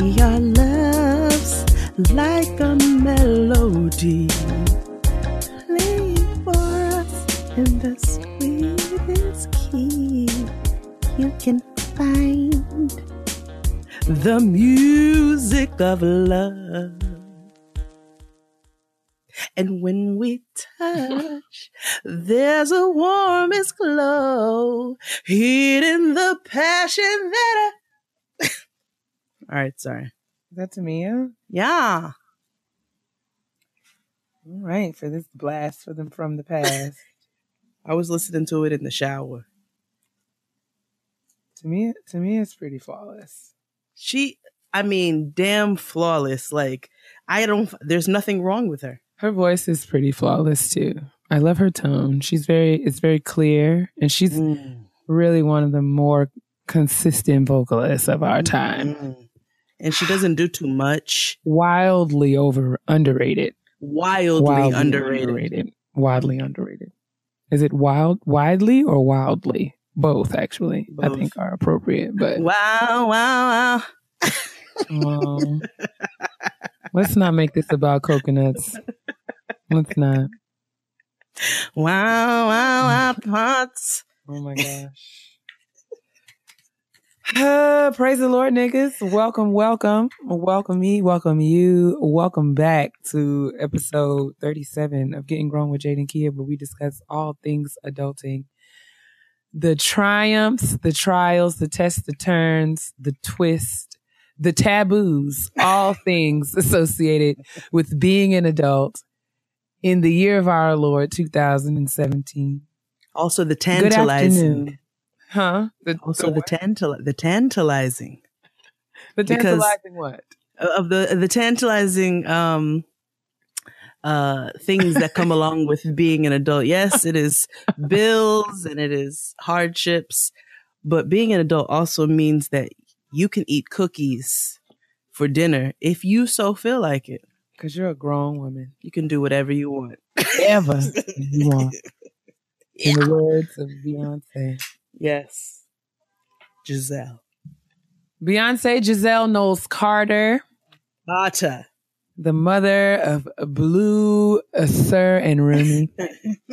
See our loves like a melody playing for us in the sweetest key you can find. The music of love. And when we touch, there's a warmest glow, heating the passion that I. All right, sorry. Is that Tamia? Yeah. All right, for this blast for them from the past. I was listening to it in the shower. to me, to me, it's pretty flawless. She, I mean, damn flawless. Like, I don't, there's nothing wrong with her. Her voice is pretty flawless too. I love her tone. She's very, it's very clear, and she's Mm. really one of the more consistent vocalists of our time. Mm. And she doesn't do too much. Wildly over underrated. Wildly, Wildly underrated. Wildly underrated. Is it wild, widely or wildly? Both, actually, I think are appropriate. But Wow, wow, wow. um, let's not make this about coconuts. Let's not. Wow, wow, wow, pots. Oh my gosh. Uh, praise the Lord, niggas. Welcome, welcome, welcome me, welcome you, welcome back to episode 37 of Getting Grown with Jaden Kia, where we discuss all things adulting. The triumphs, the trials, the tests, the turns, the twist, the taboos, all things associated with being an adult in the year of our Lord 2017. Also the tantalizing. Huh? The, Also the, the tantal the tantalizing the tantalizing what? of the the tantalizing um uh things that come along with being an adult. Yes, it is bills and it is hardships, but being an adult also means that you can eat cookies for dinner if you so feel like it. Because you're a grown woman. You can do whatever you want. Ever you want. In the words of Beyonce. Yes. Giselle. Beyonce Giselle Knowles Carter, Bata. the mother of Blue, uh, Sir, and Rumi.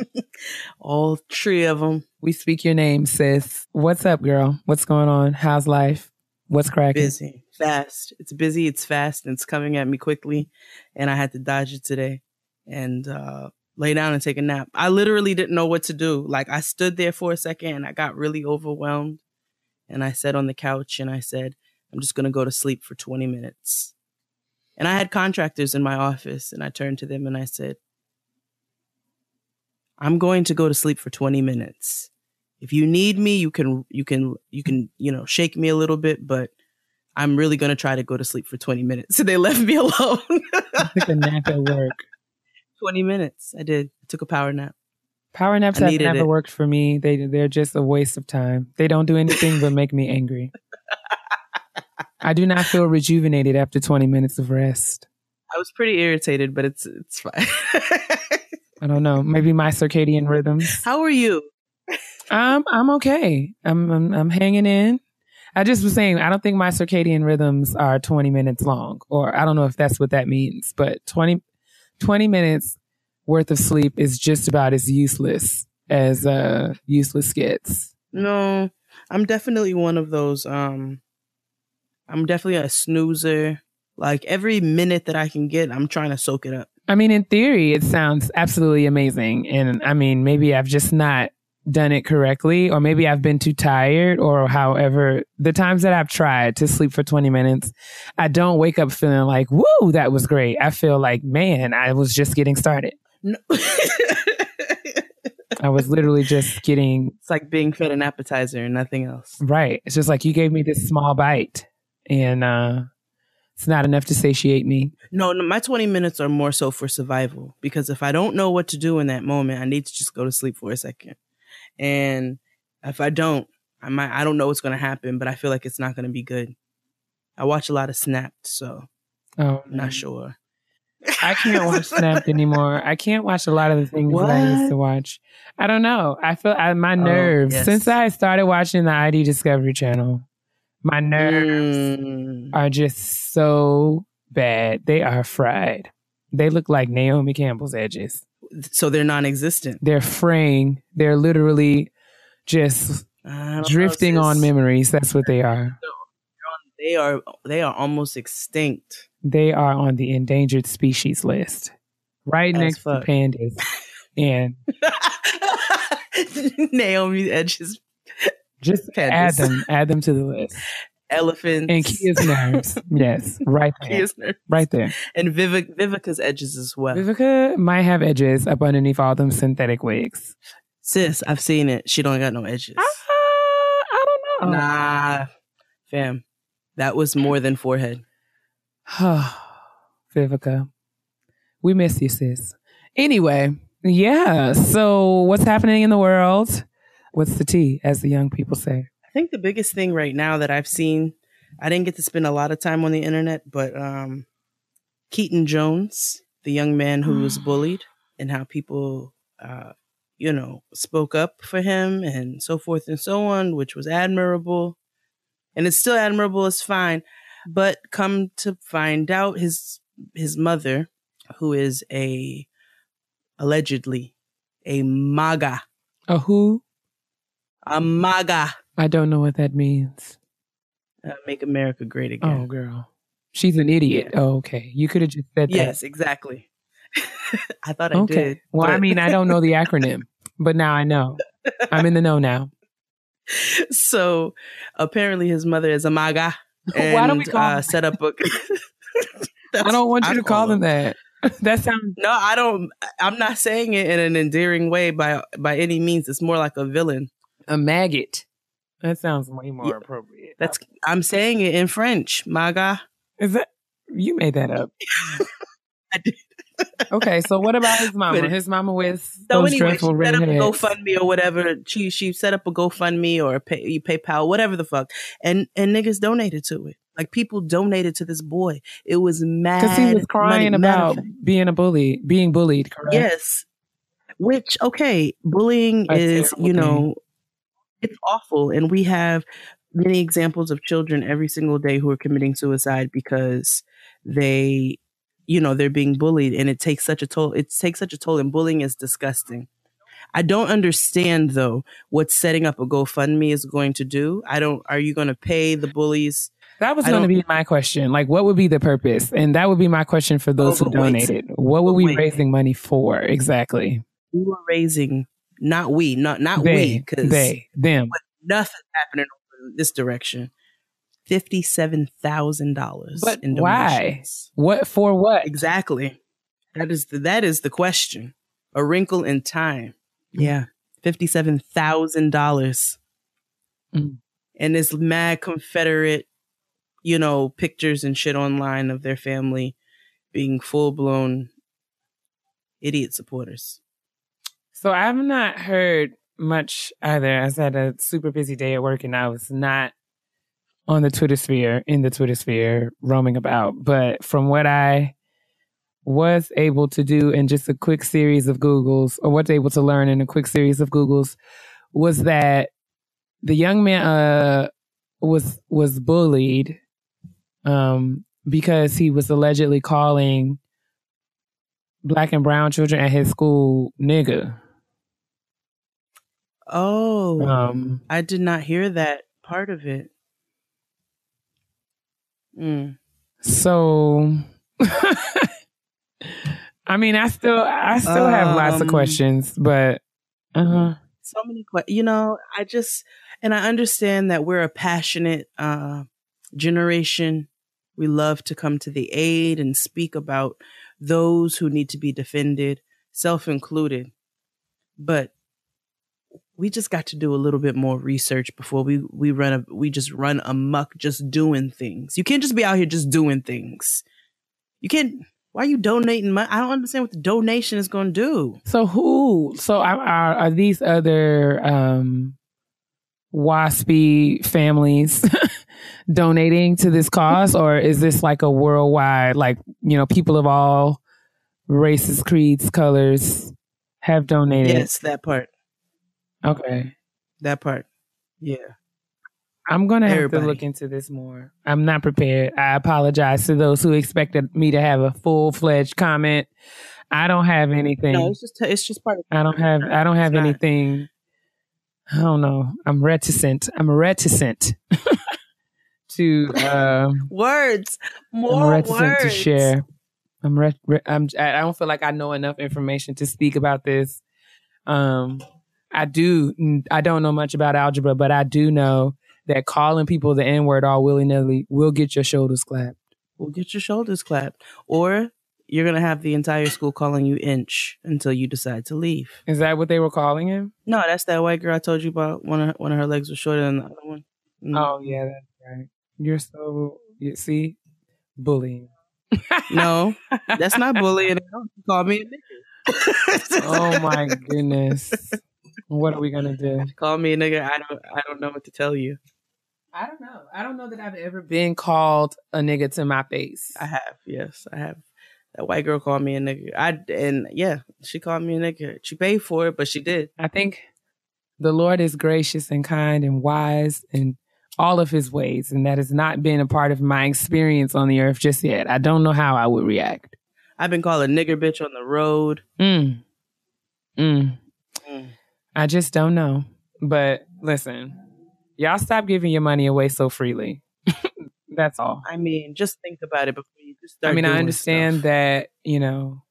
All three of them we speak your name, sis. What's up, girl? What's going on? How's life? What's cracking? busy. Fast. It's busy, it's fast, and it's coming at me quickly. And I had to dodge it today and uh lay down and take a nap. I literally didn't know what to do. Like I stood there for a second and I got really overwhelmed. And I sat on the couch and I said, I'm just gonna go to sleep for 20 minutes. And I had contractors in my office and I turned to them and I said, I'm going to go to sleep for 20 minutes. If you need me, you can you can you can, you know, shake me a little bit, but I'm really going to try to go to sleep for 20 minutes. So they left me alone. Took a nap at work. 20 minutes. I did. I took a power nap. Power naps have never it. worked for me. They they're just a waste of time. They don't do anything but make me angry. I do not feel rejuvenated after 20 minutes of rest. I was pretty irritated, but it's it's fine. I don't know. Maybe my circadian rhythms. How are you? Um, I'm okay. I'm, I'm I'm hanging in. I just was saying I don't think my circadian rhythms are 20 minutes long, or I don't know if that's what that means, but 20, 20 minutes worth of sleep is just about as useless as uh useless gets. No, I'm definitely one of those um I'm definitely a snoozer. Like every minute that I can get, I'm trying to soak it up. I mean, in theory, it sounds absolutely amazing. And I mean, maybe I've just not done it correctly, or maybe I've been too tired, or however, the times that I've tried to sleep for 20 minutes, I don't wake up feeling like, woo, that was great. I feel like, man, I was just getting started. No. I was literally just getting it's like being fed an appetizer and nothing else. right. It's just like you gave me this small bite, and uh, it's not enough to satiate me. No, no, my 20 minutes are more so for survival because if I don't know what to do in that moment, I need to just go to sleep for a second. And if I don't, I might I don't know what's going to happen, but I feel like it's not going to be good. I watch a lot of Snapped, so Oh, I'm not sure. I can't watch Snapped anymore. I can't watch a lot of the things that I used to watch. I don't know. I feel I, my Oh, nerves yes. since I started watching the ID Discovery Channel. My nerves Mm. are just so bad. They are fried. They look like Naomi Campbell's edges. So they're non-existent. They're fraying. They're literally just don't know, drifting on memories. That's what they are. They are they are almost extinct. They are on the endangered species list, right As next fuck. to pandas. and Naomi's edges, just Pandas. add them, add them to the list. elephants, And Kia's nerves. Yes, right there. Kia's nerve, Right there. and Vivic, Vivica's edges as well. Vivica might have edges up underneath all them synthetic wigs. Sis, I've seen it. She don't got no edges. Uh, I don't know. Nah, fam, that was more than forehead. Vivica, we miss you, sis. Anyway, yeah. So, what's happening in the world? What's the tea, as the young people say? I think the biggest thing right now that I've seen, I didn't get to spend a lot of time on the internet, but um, Keaton Jones, the young man who was bullied, and how people, uh, you know, spoke up for him and so forth and so on, which was admirable. And it's still admirable, it's fine. But come to find out, his his mother, who is a allegedly a MAGA, A who? a MAGA, I don't know what that means. uh, make America great again. Oh, girl. She's an idiot. Oh, okay. You could have just said that. Yes, exactly. I thought. I Okay. did. Well, I mean, I don't know the acronym, but now I know. I'm in the know now. so apparently his mother is a MAGA. And, Why don't we call uh, set up a? I don't want you I to call them them. that. that sounds No, I don't. I'm not saying it in an endearing way by by any means. It's more like a villain. a maggot. That sounds way more Yeah. appropriate. That's I'm saying it in French. MAGA. Is that you made that up? I did. Okay, so what about his mama? But- his mama with So those anyway, she dreadful set up a. GoFundMe or whatever. She she set up a GoFundMe or a pay, PayPal, whatever the fuck, and and niggas donated to it. Like people donated to this boy. It was mad Because he was crying money. About being a bully, being bullied. Correct? Yes. Which okay, bullying is you know it's awful, and we have many examples of children every single day who are committing suicide because they you know they're being bullied and it takes such a toll it takes such a toll and bullying is disgusting i don't understand though what setting up a gofundme is going to do i don't are you going to pay the bullies That was going to be my question. Like, what would be the purpose? And that would be my question for those Oh, who but wait. donated. What were we wait. raising money for exactly? we were raising not we not not we because they, them. nothing's happening in this direction $57000 But in why? What for? What? Exactly. That is the that is the question. A wrinkle in time. Yeah. Fifty-seven thousand dollars. Mm. And this mad Confederate, you know, pictures and shit online of their family being full blown idiot supporters. So I've not heard much either. I had a super busy day at work and I was not on the Twitter sphere, in the Twitter sphere, roaming about. But from what I was able to do in just a quick series of Googles, or was able to learn in a quick series of Googles, was that the young man uh, was was bullied um, because he was allegedly calling black and brown children at his school nigga. Oh. Um, I did not hear that part of it. Mm. so, I mean, I still, I still have lots of Um, questions, but uh, so many questions. You know, I just and I understand that we're a passionate uh, generation. We love to come to the aid and speak about those who need to be defended, self included. But we just got to do a little bit more research before we we run a we just run amok just doing things. You can't just be out here just doing things. You can't. Why are you donating money? I don't understand what the donation is going to do. so who? So are, are, are these other um, waspy families donating to this cause, or is this like a worldwide, like you know, people of all races, creeds, colors have donated? Yes, that part. Okay. That part. Yeah. I'm gonna have Everybody. to look into this more. I'm not prepared. I apologize to those who expected me to have a full fledged comment. I don't have anything. No, it's just it's just part of. I don't have. I don't have It's not. anything. I don't know. I'm reticent. I'm reticent to. Uh, Words, I'm more reticent words. to share. I'm. Re- re- I'm. I don't feel like I know enough information to speak about this. Um, I do. I don't know much about algebra, but I do know that calling people the N word all willy nilly will get your shoulders clapped. Will get your shoulders clapped, or you're gonna have the entire school calling you inch until you decide to leave. Is that what they were calling him? No, that's that white girl I told you about. One of her, one of her legs was shorter than the other one. Mm. Oh yeah, that's right. You're so. You see, bullying. no, that's not bullying. Call me a nigga. oh my goodness. What are we gonna do? Call me a nigga. I don't. I don't know what to tell you. I don't know. I don't know that I've ever been called a nigga to my face. I have. Yes, I have. That white girl called me a nigga. I and yeah, she called me a nigga. She paid for it, but she did. I think the Lord is gracious and kind and wise in all of his ways, and that has not been a part of my experience on the earth just yet. I don't know how I would react. I've been called a nigger bitch on the road. Mm. Mm. I just don't know. But listen, y'all stop giving your money away so freely. That's all. I mean, just think about it before you just start. I mean, I understand stuff. that, you know,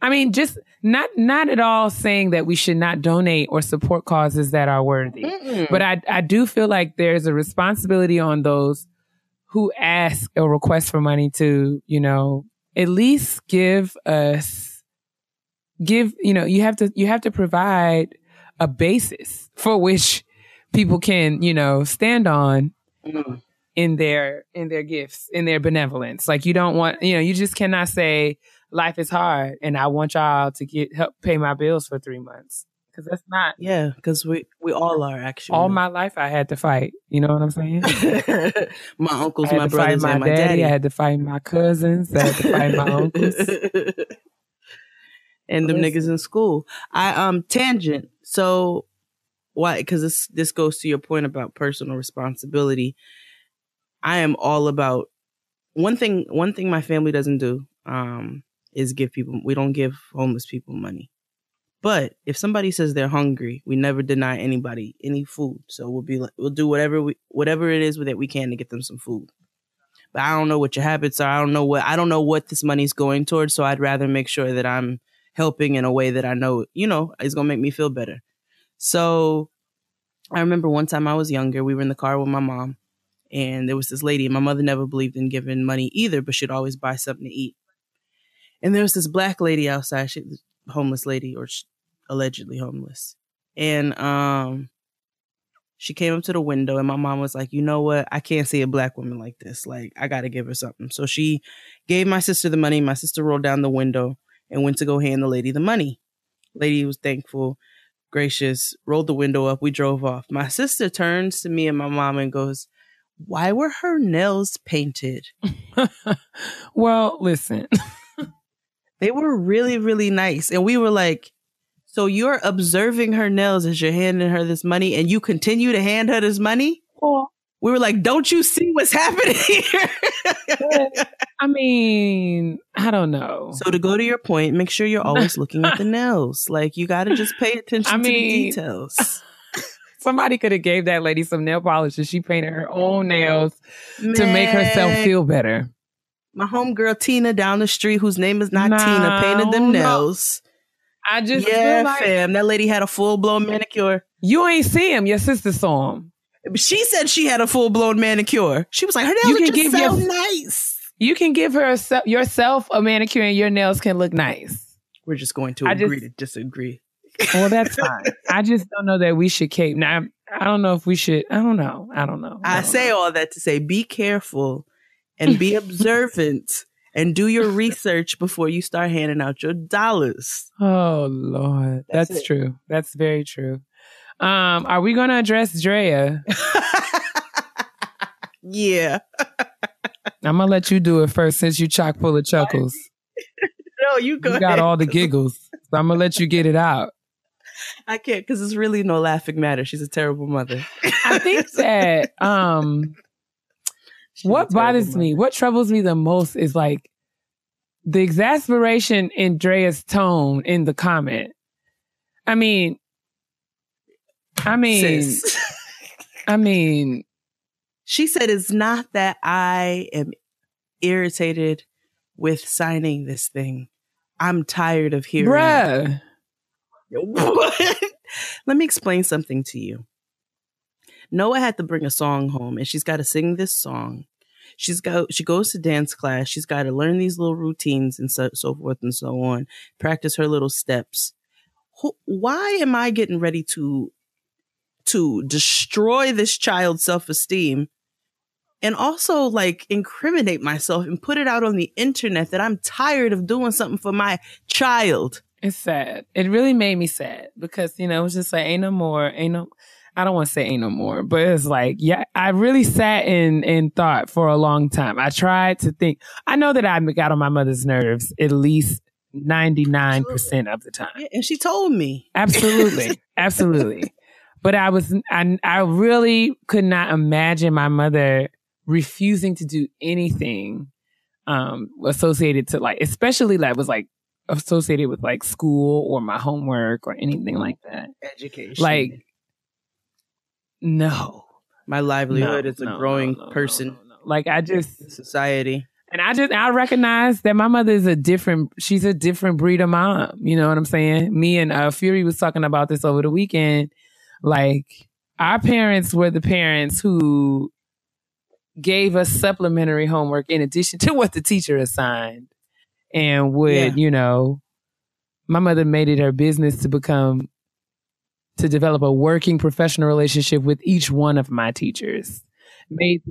I mean, just not not at all saying that we should not donate or support causes that are worthy. Mm-mm. But I I do feel like there's a responsibility on those who ask or request for money to, you know, at least give us give, you know, you have to you have to provide a basis for which people can, you know, stand on Mm. in their in their gifts in their benevolence like you don't want you know you just cannot say life is hard and i want y'all to get help pay my bills for three months because that's not yeah, because we we all are actually. all my life i had to fight you know what i'm saying my uncles, my brothers, my my daddy, daddy. i had to fight my cousins i had to fight my uncles and them niggas in school. I um tangent. So why? Because this this goes to your point about personal responsibility. I am all about one thing. One thing my family doesn't do um is give people. We don't give homeless people money. But if somebody says they're hungry, we never deny anybody any food. So we'll be like, we'll do whatever we whatever it is that we can to get them some food. But I don't know what your habits are. I don't know what I don't know what this money's going towards. So I'd rather make sure that I'm helping in a way that I know, you know, is gonna make me feel better. So I remember one time I was younger, we were in the car with my mom, and there was this lady, and my mother never believed in giving money either, but she'd always buy something to eat. And there was this black lady outside, she homeless lady, or allegedly homeless. And um she came up to the window and my mom was like, "You know what? I can't see a black woman like this. Like I got to give her something." So she gave my sister the money. My sister rolled down the window and went to go hand the lady the money. Lady was thankful, gracious, rolled the window up. We drove off. My sister turns to me and my mom and goes, Why were her nails painted? well listen They were really, really nice. And we were like, So you're observing her nails as you're handing her this money and you continue to hand her this money? We were like, Don't you see what's happening here? i mean i don't know So to go to your point, make sure you're always looking at the nails. Like you got to just pay attention I to the mean- details. somebody could have gave that lady some nail polish and she painted her own nails to make herself feel better My homegirl Tina down the street, whose name is not Nah, Tina, painted them no. nails. i just Yeah, like fam. That lady had a full blown manicure. you ain't see him your sister saw him She said she had a full blown manicure. She was like, her nails You are just so your- nice. You can give her se- yourself a manicure and your nails can look nice. We're just going to I agree just- to disagree. Well, that's fine. I just don't know that we should cape. Now, I don't know if we should. I don't know. I don't know. I don't say know. all that to say be careful and be observant and do your research before you start handing out your dollars. Oh Lord, That's that's, true. That's very true. Um, are we going to address Drea? yeah. I'm gonna let you do it first since you chock full of chuckles. No, you go You got ahead. all the giggles, so I'm gonna let you get it out. I can't because it's really no laughing matter. She's a terrible mother. I think that um She's what bothers mother. me, what troubles me the most is like the exasperation in Drea's tone in the comment. I mean, I mean, Sis. I mean, she said it's not that I am irritated with signing this thing. I'm tired of hearing. bruh. What? Let me explain something to you. Noah had to bring a song home and she's got to sing this song. She's got she goes to dance class. She's got to learn these little routines and so, so forth and so on. Practice her little steps. Who, why am I getting ready to to destroy this child's self-esteem and also like incriminate myself and put it out on the internet that I'm tired of doing something for my child? It's sad. It really made me sad because, you know, it was just like, ain't no more, ain't no, I don't want to say ain't no more, but it's like, yeah, I really sat in and thought for a long time. I tried to think, I know that I got on my mother's nerves at least 99% of the time. Yeah, and she told me. Absolutely. Absolutely. But I was, I, I really could not imagine my mother refusing to do anything, um, associated to like, especially that was like associated with like school or my homework or anything like that. Education. Like, no. my livelihood no, as a no, growing no, person. Like I just, society. and I just I recognize that my mother is a different she's a different breed of mom. You know what I'm saying? Me and uh, Fury was talking about this over the weekend. Like our parents were the parents who gave us supplementary homework in addition to what the teacher assigned. And would, Yeah. you know, my mother made it her business to become to develop a working professional relationship with each one of my teachers. Made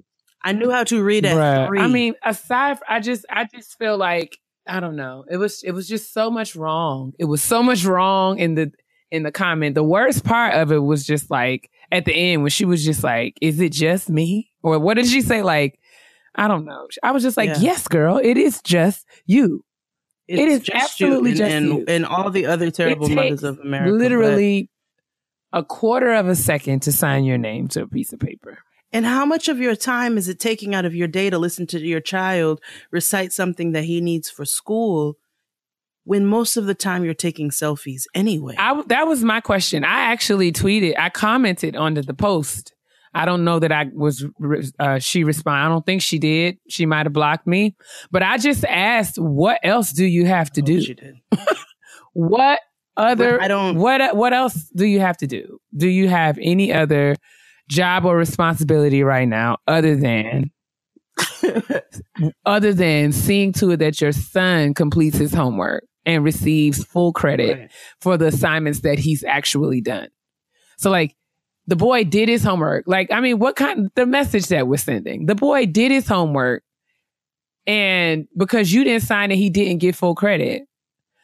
I knew how to read at three. I mean, aside, I just, I just feel like I don't know. It was, it was just so much wrong. It was so much wrong in the in the comment. The worst part of it was just like at the end when she was just like, "Is it just me?" Or what did she say? Like, I don't know. I was just like, Yeah. "Yes, girl, it is just you." it's it is just absolutely you just and, you. and, and all the other terrible mothers of America. but- Literally a quarter of a second to sign your name to a piece of paper. and how much of your time is it taking out of your day to listen to your child recite something that he needs for school when most of the time you're taking selfies anyway? I that was my question. I actually tweeted. I commented under the post. I don't know that I was. Uh, she responded. I don't think she did. She might have blocked me. But I just asked, what else do you have to Oh, do? she did. What other? But I don't- What What else do you have to do? Do you have any other job or responsibility right now other than other than seeing to it that your son completes his homework and receives full credit Right. for the assignments that he's actually done. So like the boy did his homework. Like, I mean, what kind of the message that we're sending? The boy did his homework and because you didn't sign it, he didn't get full credit.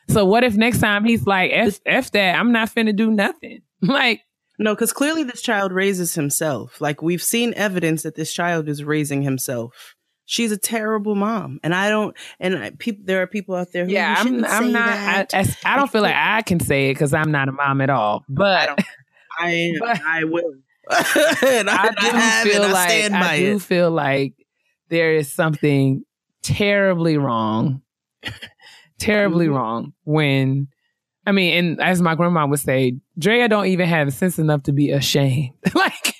So what if next time he's like, F, F that, I'm not finna do nothing. Like, No, because clearly this child raises himself. Like we've seen evidence that this child is raising himself. She's a terrible mom, and I don't. And I, people, there are people out there. Who, yeah, I'm, I'm not, that." I, I, I don't feel like I can say it because I'm not a mom at all, but I, But- I will. and I, do have, feel like stand by I do it. feel like there is something terribly wrong, terribly Mhm. wrong when I mean, and as my grandma would say, Drea don't even have sense enough to be ashamed. like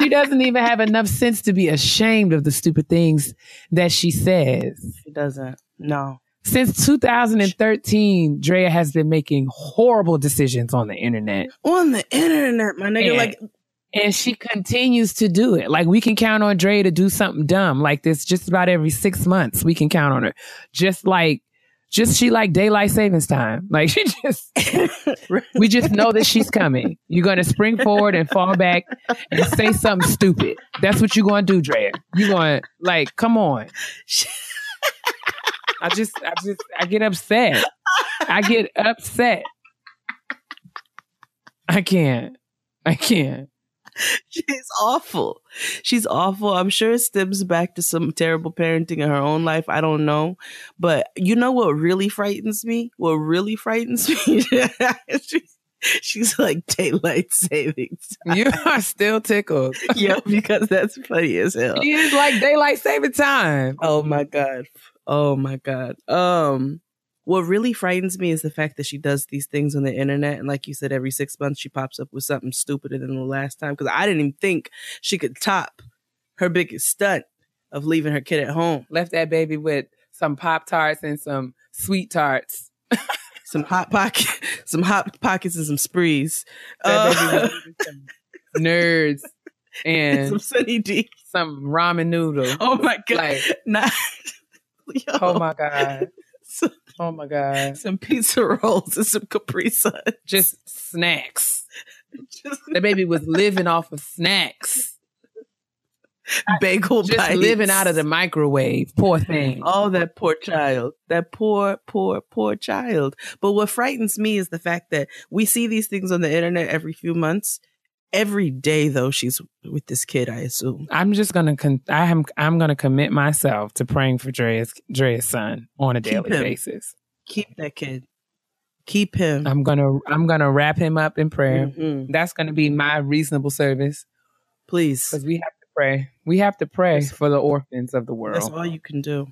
she doesn't even have enough sense to be ashamed of the stupid things that she says. she doesn't. No. Since 2013, Drea has been making horrible decisions on the internet. On the internet, my nigga. Yeah. Like And she continues to do it. Like we can count on Dre to do something dumb like this just about every six months. We can count on her. Just like, just she like daylight savings time. Like she just, we just know that she's coming. You're going to spring forward and fall back and say something stupid. That's what you're going to do, Drea. You're going to like, come on. I just, I just, I get upset. I get upset. I can't. I can't. She's awful. She's awful. I'm sure it stems back to some terrible parenting in her own life. I don't know. But you know what really frightens me? What really frightens me? She- She's like daylight savings. You are still tickled. yeah, because that's funny as hell. She is like daylight saving time. Oh my god. Oh my god. Um what really frightens me is the fact that she does these things on the internet and like you said every 6 months she pops up with something stupider than the last time cuz I didn't even think she could top her biggest stunt of leaving her kid at home. Left that baby with some Pop Tarts and some sweet tarts. some hot pocket, some hot pockets and some sprees. That Uh, baby with some nerds and some Sunny D. some ramen noodle. Oh my god! Like, Not, oh my god. Oh my god. some pizza rolls and some Capri Sun. Just snacks. Just The baby was living off of snacks. bagel Just bites. living out of the microwave. Poor thing. Oh, that poor child. That poor, poor, poor child. But what frightens me is the fact that we see these things on the internet every few months. Every day, though, she's with this kid, I assume. I'm just gonna con- I am I'm gonna commit myself to praying for Dre's Dre's son on a Keep daily him. basis. Keep that kid. Keep him. I'm gonna I'm gonna wrap him up in prayer. Mhm. That's gonna be my reasonable service Please. because we have to pray. We have to pray Yes. for the orphans of the world. That's all you can do.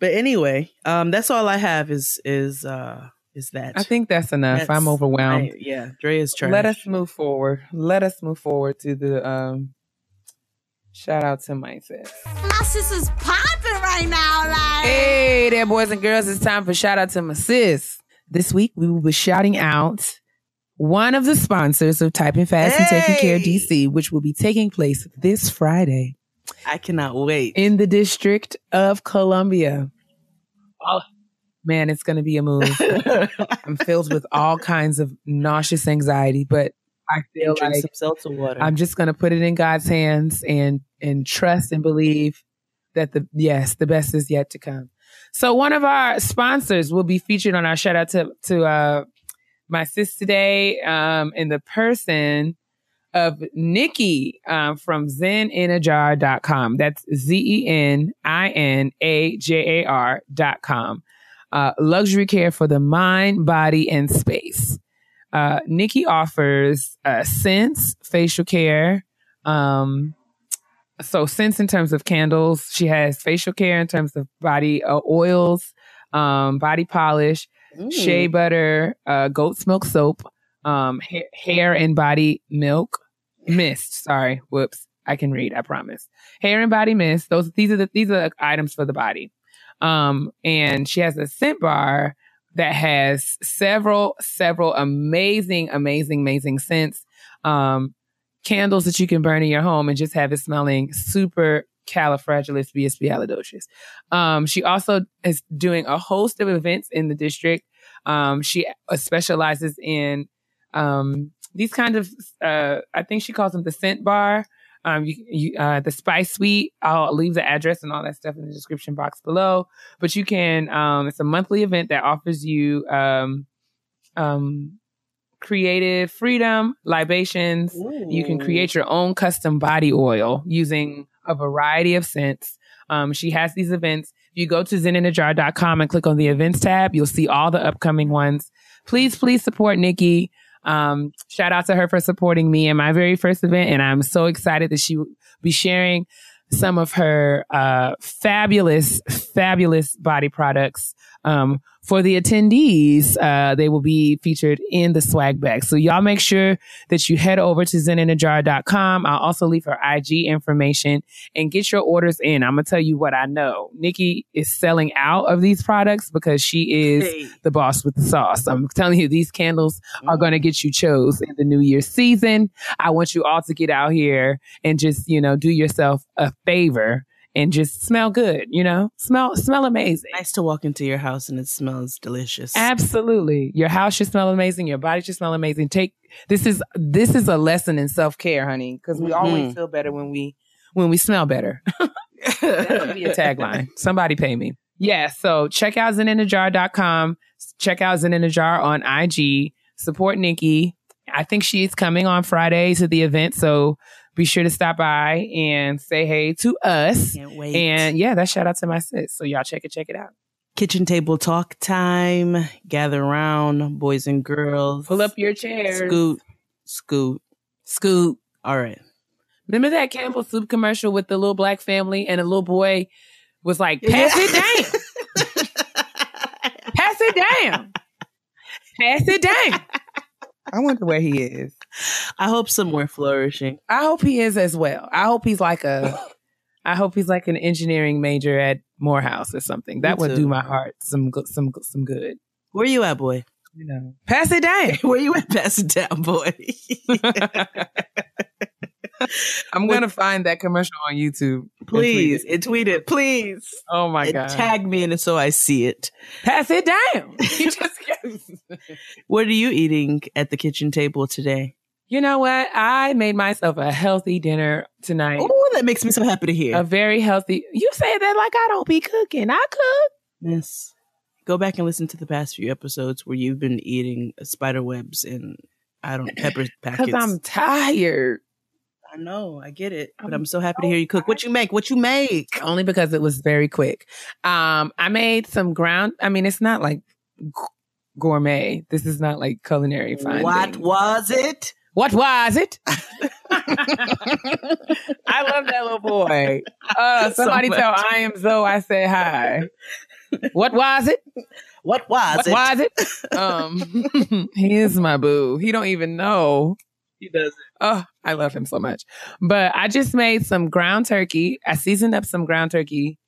But anyway, um, that's all I have is is uh is that. I think that's enough. That's- I'm overwhelmed. I- yeah, Dre is trash. Let us move forward. Let us move forward to the um shout out to my sis. My sister's popping right now, like. Hey there, boys and girls. It's time for shout out to my sis. This week we will be shouting out one of the sponsors of Typing Fast and Taking Care DC, which will be taking place this Friday I cannot wait. in the District of Columbia. Oh, man, it's going to be a move. I'm filled with all kinds of nauseous anxiety, but I feel like some seltzer water. I'm just going to put it in God's hands and and trust and believe that the yes, the best is yet to come. So one of our sponsors will be featured on our shout out to to uh my sis today um in the person of Nikki um, from zeninAjar.com. That's Z E N I N A J A R dot com. Uh, luxury care for the mind, body, and space. Uh, Nikki offers uh, scents, facial care. Um, so scents in terms of candles. She has facial care in terms of body uh, oils, um, body polish, Mm. shea butter, uh, goat's milk soap, um, ha- hair and body milk mist. Sorry, whoops. I can read. I promise. Hair and body mist. Those these are the these are the items for the body. Um, and she has a scent bar that has several several amazing, amazing, amazing scents. Um, candles that you can burn in your home and just have it smelling super califragilisticexpialidocious. Um, she also is doing a host of events in the district. Um, she specializes in um, these kind of, uh, I think she calls them the scent bar. Um, you, you, uh, the spice suite. I'll leave the address and all that stuff in the description box below. But you can, um, it's a monthly event that offers you, um, um, creative freedom, libations. You can create your own custom body oil using a variety of scents. Um, she has these events. If you go to zeninthejar.com and click on the events tab, you'll see all the upcoming ones. Please, please support Nikki. Um, shout out to her for supporting me in my very first event. And I'm so excited that she will be sharing some of her, uh, fabulous, fabulous body products, um, for the attendees. Uh, they will be featured in the swag bag. So y'all make sure that you head over to zeninthejar.com. I'll also leave her IG information and get your orders in. I'm going to tell you what I know. Nikki is selling out of these products because she is Hey. the boss with the sauce. I'm telling you, these candles are going to get you chose in the new year season. I want you all to get out here and just, you know, do yourself a favor and just smell good, you know, smell, smell amazing. Nice to walk into your house and it smells delicious. Absolutely. Your house should smell amazing. Your body should smell amazing. Take this is this is a lesson in self care, honey, because we always Mhm. feel better when we when we smell better. that should be a tagline. Somebody pay me. Yeah. So check out zeninthejar.com. Check out Zen in the Jar on IG. Support Nikki. I think she's coming on Friday to the event. So be sure to stop by and say hey to us. Can't wait. And yeah, that's shout out to my sis. So y'all check it, check it out. Kitchen table talk time. Gather around, boys and girls. Pull up your chairs. Scoot, scoot. Scoot. All right. Remember that Campbell soup commercial with the little black family and the little boy was like, pass it down. pass it down. Pass it down. I wonder where he is. I hope somewhere flourishing. I hope he is as well. I hope he's like a I hope he's like an engineering major at Morehouse or something. That would do my heart some good some some good. Where you at, boy? You know. Pass it down. Where you at? Pass it down, boy. I'm gonna find that commercial on YouTube. and tweet please, it. and tweet it, please. Oh my and god. tag me in it so I see it. Pass it down. Just What are you eating at the kitchen table today? You know what? I made myself a healthy dinner tonight. Oh, that makes me so happy to hear. A very healthy. You say that like I don't be cooking. I cook. Yes. Go back and listen to the past few episodes where you've been eating spider webs and I don't pepper packets. Because I'm tired. I know, I get it, but I'm so happy to hear you cook. What you make? What you make? Only because it was very quick. Um, I made some ground. I mean, it's not like gourmet. This is not like culinary fine. What was it? What was it? I love that little boy. Uh, somebody much. tell I am Zoe I said hi. What was it? What was What it? was it? Um, he is my boo. He don't even know. He does Oh, I love him so much. But I just made some ground turkey. I seasoned up some ground turkey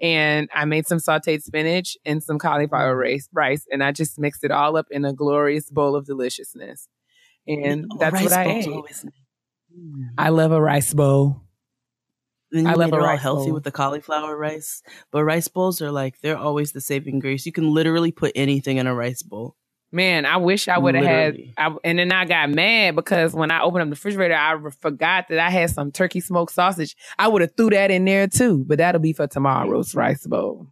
and I made some sauteed spinach and some cauliflower rice, rice and I just mixed it all up in a glorious bowl of deliciousness. And Oh, that's what I ate. always nice. I love a rice bowl. Then I love a it all rice healthy bowl. with the cauliflower rice. But rice bowls are like they're always the saving grace. You can literally put anything in a rice bowl. Man, I wish I would have had. I, and then I got mad because when I opened up the refrigerator, I forgot that I had some turkey smoked sausage. I would have threw that in there too, but that'll be for tomorrow's rice bowl.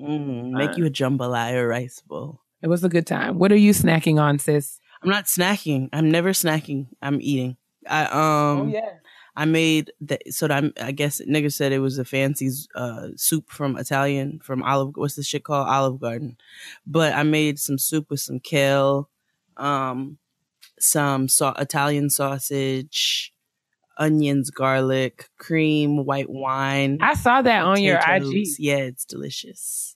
Mm, make Uh. you a jambalaya rice bowl. It was a good time. What are you snacking on, sis? I'm not snacking. I'm never snacking. I'm eating. I um yeah. I made the so I'm, I guess nigga said it was a fancy uh soup from Italian from Olive what's this shit called Olive Garden, but I made some soup with some kale, um, some sa- Italian sausage, onions, garlic, cream, white wine. I saw that on your IG. Yeah, it's delicious.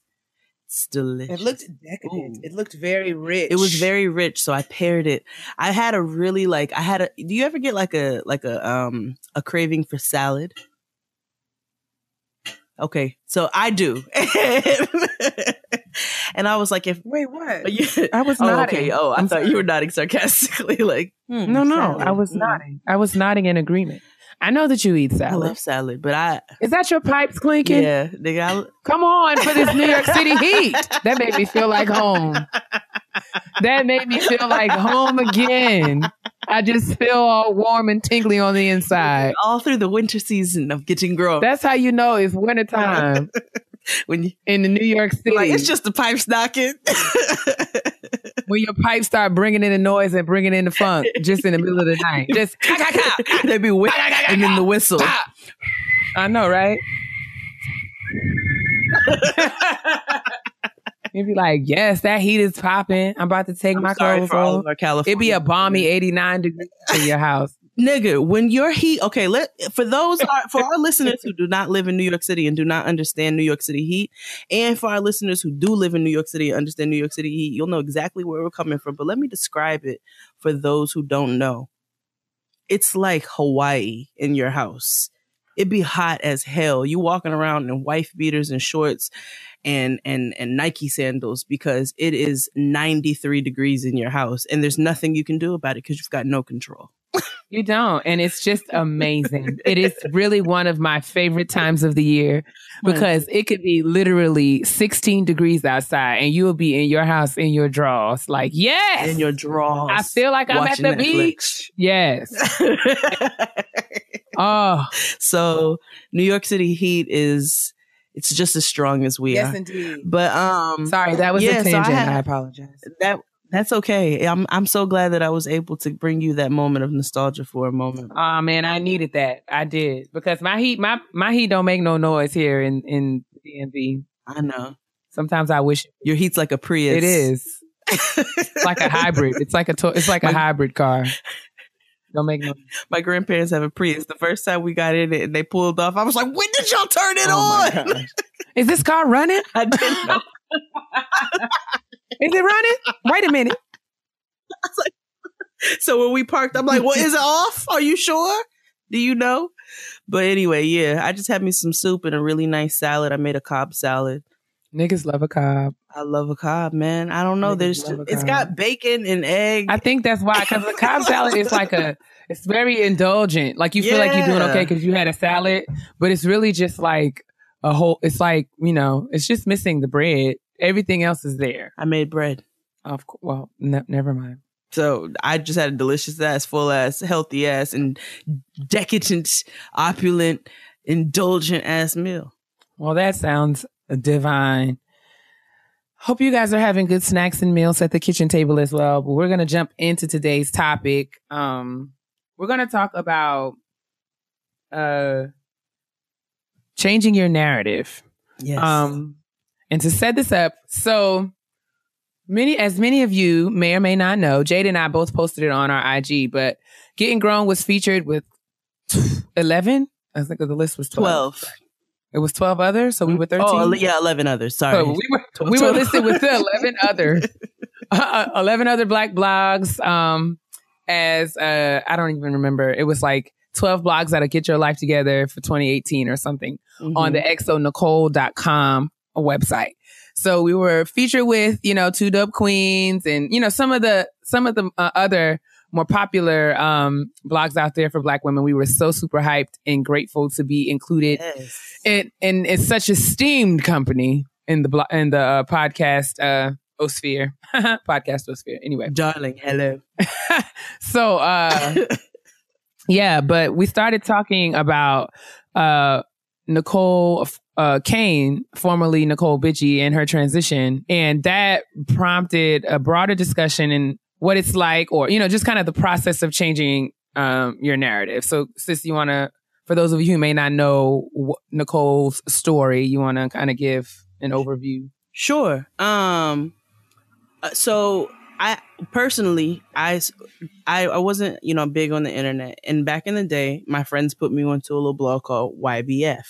It's delicious. decadent. Ooh. It looked very rich. It was very rich, so I paired it. I had a really like I had a do you ever get like a like a um a craving for salad? Okay, so I do. and I was like if Wait, what? you, I was oh, nodding. okay. Oh, I I'm thought sorry. you were nodding sarcastically like hmm, No, no, salad. I was Mm. nodding. I was nodding in agreement. I know that you eat salad. I salad. love salad, but I Is that your pipes clinking? yeah, nigga, Come on for this New York City heat. That made me feel like home. That made me feel like home again. I just feel all warm and tingly on the inside. all through the winter season of getting grown. That's how you know it's wintertime when you in the New York City. like it's just the pipes knocking. when your pipes start bringing in the noise and bringing in the funk just in the middle of the night. Just they be whi- and then the whistle. I know, right? You'd be like, yes, that heat is popping. I'm about to take I'm my clothes off. California. It'd be a balmy 89 degrees in your house. Nigga. When your heat, okay, let for those uh, for our listeners who do not live in New York City and do not understand New York City heat, and for our listeners who do live in New York City and understand New York City heat, you'll know exactly where we're coming from. But let me describe it for those who don't know. It's like Hawaii in your house. It'd be hot as hell. You walking around in wife beaters and shorts and and and Nike sandals because it is 93 degrees in your house and there's nothing you can do about it because you've got no control. You don't. And it's just amazing. it is really one of my favorite times of the year because it could be literally 16 degrees outside and you will be in your house in your drawers. Like, yes. in your drawers. I feel like I'm at the Netflix. beach. Yes. Oh, so New York City heat is it's just as strong as we are. Yes, indeed. But um Sorry, that was Yeah, a so I tangent. had- I apologize. that that's okay. I'm I'm so glad that I was able to bring you that moment of nostalgia for a moment. Oh man, I needed that. I did because my heat, my my heat don't make no noise here in in DMV. I know. Sometimes I wish Your heat's like a Prius. it is. It's like a hybrid. It's like a to- it's like a hybrid car. Don't make no. My grandparents have a Prius. The first time we got in it and they pulled off, I was like, when did y'all turn it Oh on? Is this car running? I didn't know. Is it running? Wait a minute. So when we parked, I'm like, well, is it off? Are you sure? Do you know? But anyway, yeah, I just had me some soup and a really nice salad. I made a cob salad. Niggas love a cob. I love a cob, man. I don't know. Niggas There's love a it's cob. got bacon and egg. I think that's why, because the cob salad is like a, it's very indulgent. Like you feel like you're doing okay because you had a salad, but it's really just like a whole. It's like you know, it's just missing the bread. Everything else is there. I made bread. Of course. Well, ne- never mind. So I just had a delicious ass, full ass, healthy ass, and decadent, opulent, indulgent ass meal. Well, that sounds divine. Hope you guys are having good snacks and meals at the kitchen table as well. But we're gonna jump into today's topic. Um, we're gonna talk about uh changing your narrative. Yes. Um, and to set this up, so many, as many of you may or may not know, Jade and I both posted it on our IG, but Getting Grown was featured with 11. I think the list was 12. 12. It was 12 others, so we were 13. Oh, yeah, 11 others. Sorry. So we were, 12, we were listed with the 11 other, uh, 11 other black blogs, um, as, uh, I don't even remember. It was like 12 blogs that'll get your life together for 2018 or something Mhm. on the xonecole.com website. So we were featured with, you know, two dub queens and, you know, some of the, some of the uh, other more popular, um, blogs out there for black women. We were so super hyped and grateful to be included Yes. in, in, it's such esteemed company in the, blo- in the uh, podcast, uh, Osphere, podcast Osphere. Anyway, Darling, hello. so, uh, yeah, but we started talking about uh Necole uh Kane, formerly Necole Bitchie, and her transition. And that prompted a broader discussion in what it's like, or, you know, just kind of the process of changing um your narrative. So sis, you wanna for those of you who may not know wh- Necole's story, you wanna kind of give an overview. Sure. Um uh, so I personally I, I, I wasn't, you know, big on the internet. And back in the day, my friends put me onto a little blog called YBF.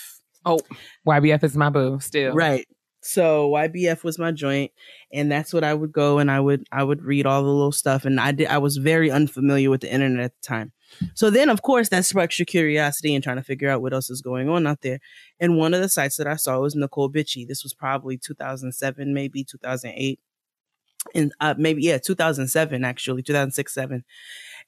Oh, YBF is my boo still. Right. So YBF was my joint and that's what I would go and I would I would read all the little stuff and I did I was very unfamiliar with the internet at the time. So then of course that sparks your curiosity and trying to figure out what else is going on out there. And one of the sites that I saw was Necole Bitchie. This was probably 2007, maybe 2008. And uh, maybe yeah, 2007 actually, 2006 7.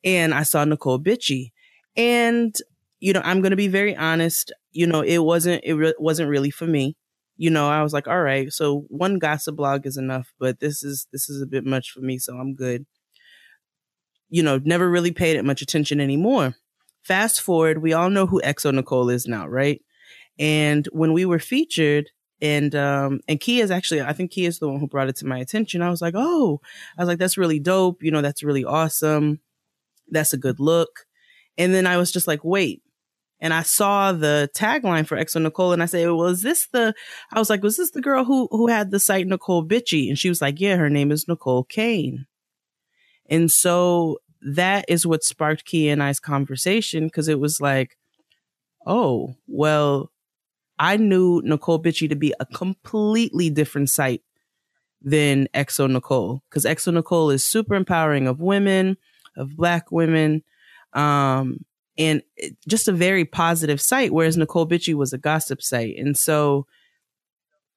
And I saw Necole Bitchie. And you know, I'm going to be very honest, you know, it wasn't it re- wasn't really for me you know, I was like, all right, so one gossip blog is enough, but this is this is a bit much for me, so I'm good. You know, never really paid it much attention anymore. Fast forward, we all know who xoNecole is now, right? And when we were featured, and um and Kia's actually, I think Kia's the one who brought it to my attention. I was like, oh, I was like, that's really dope. You know, that's really awesome. That's a good look. And then I was just like, wait. And I saw the tagline for xoNecole, and I said, "Well, is this the?" I was like, "Was this the girl who who had the site Necole Bitchie?" And she was like, "Yeah, her name is Necole Kane." And so that is what sparked Kia and I's conversation because it was like, "Oh, well, I knew Necole Bitchie to be a completely different site than xoNecole because xoNecole is super empowering of women, of Black women." Um, and just a very positive site, whereas Necole Bitchie was a gossip site. And so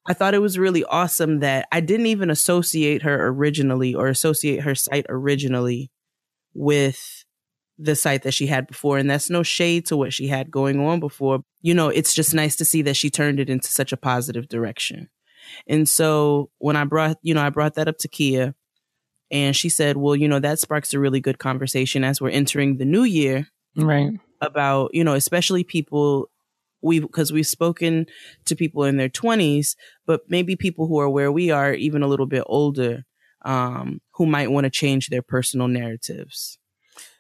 I thought it was really awesome that I didn't even associate her originally or associate her site originally with the site that she had before. And that's no shade to what she had going on before. You know, it's just nice to see that she turned it into such a positive direction. And so when I brought, you know, I brought that up to Kia and she said, well, you know, that sparks a really good conversation as we're entering the new year Right. about you know especially people we because we've spoken to people in their 20s but maybe people who are where we are even a little bit older um who might want to change their personal narratives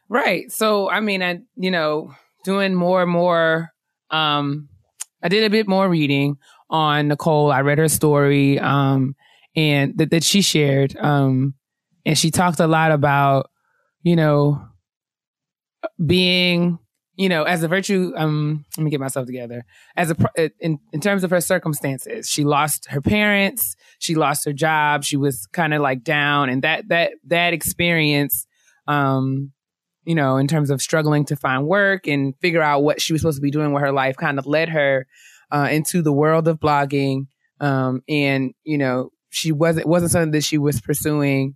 Right. So, I mean, I, you know, doing more and more, um, I did a bit more reading on Necole. I read her story, um, and that, that she shared. Um, and she talked a lot about, you know, being, you know, as a virtue, um, let me get myself together. As a, uh, in, in terms of her circumstances, she lost her parents, she lost her job, she was kind of like down and that, that, that experience, um, you know, in terms of struggling to find work and figure out what she was supposed to be doing with her life kind of led her, uh, into the world of blogging. Um, and, you know, she wasn't, wasn't something that she was pursuing,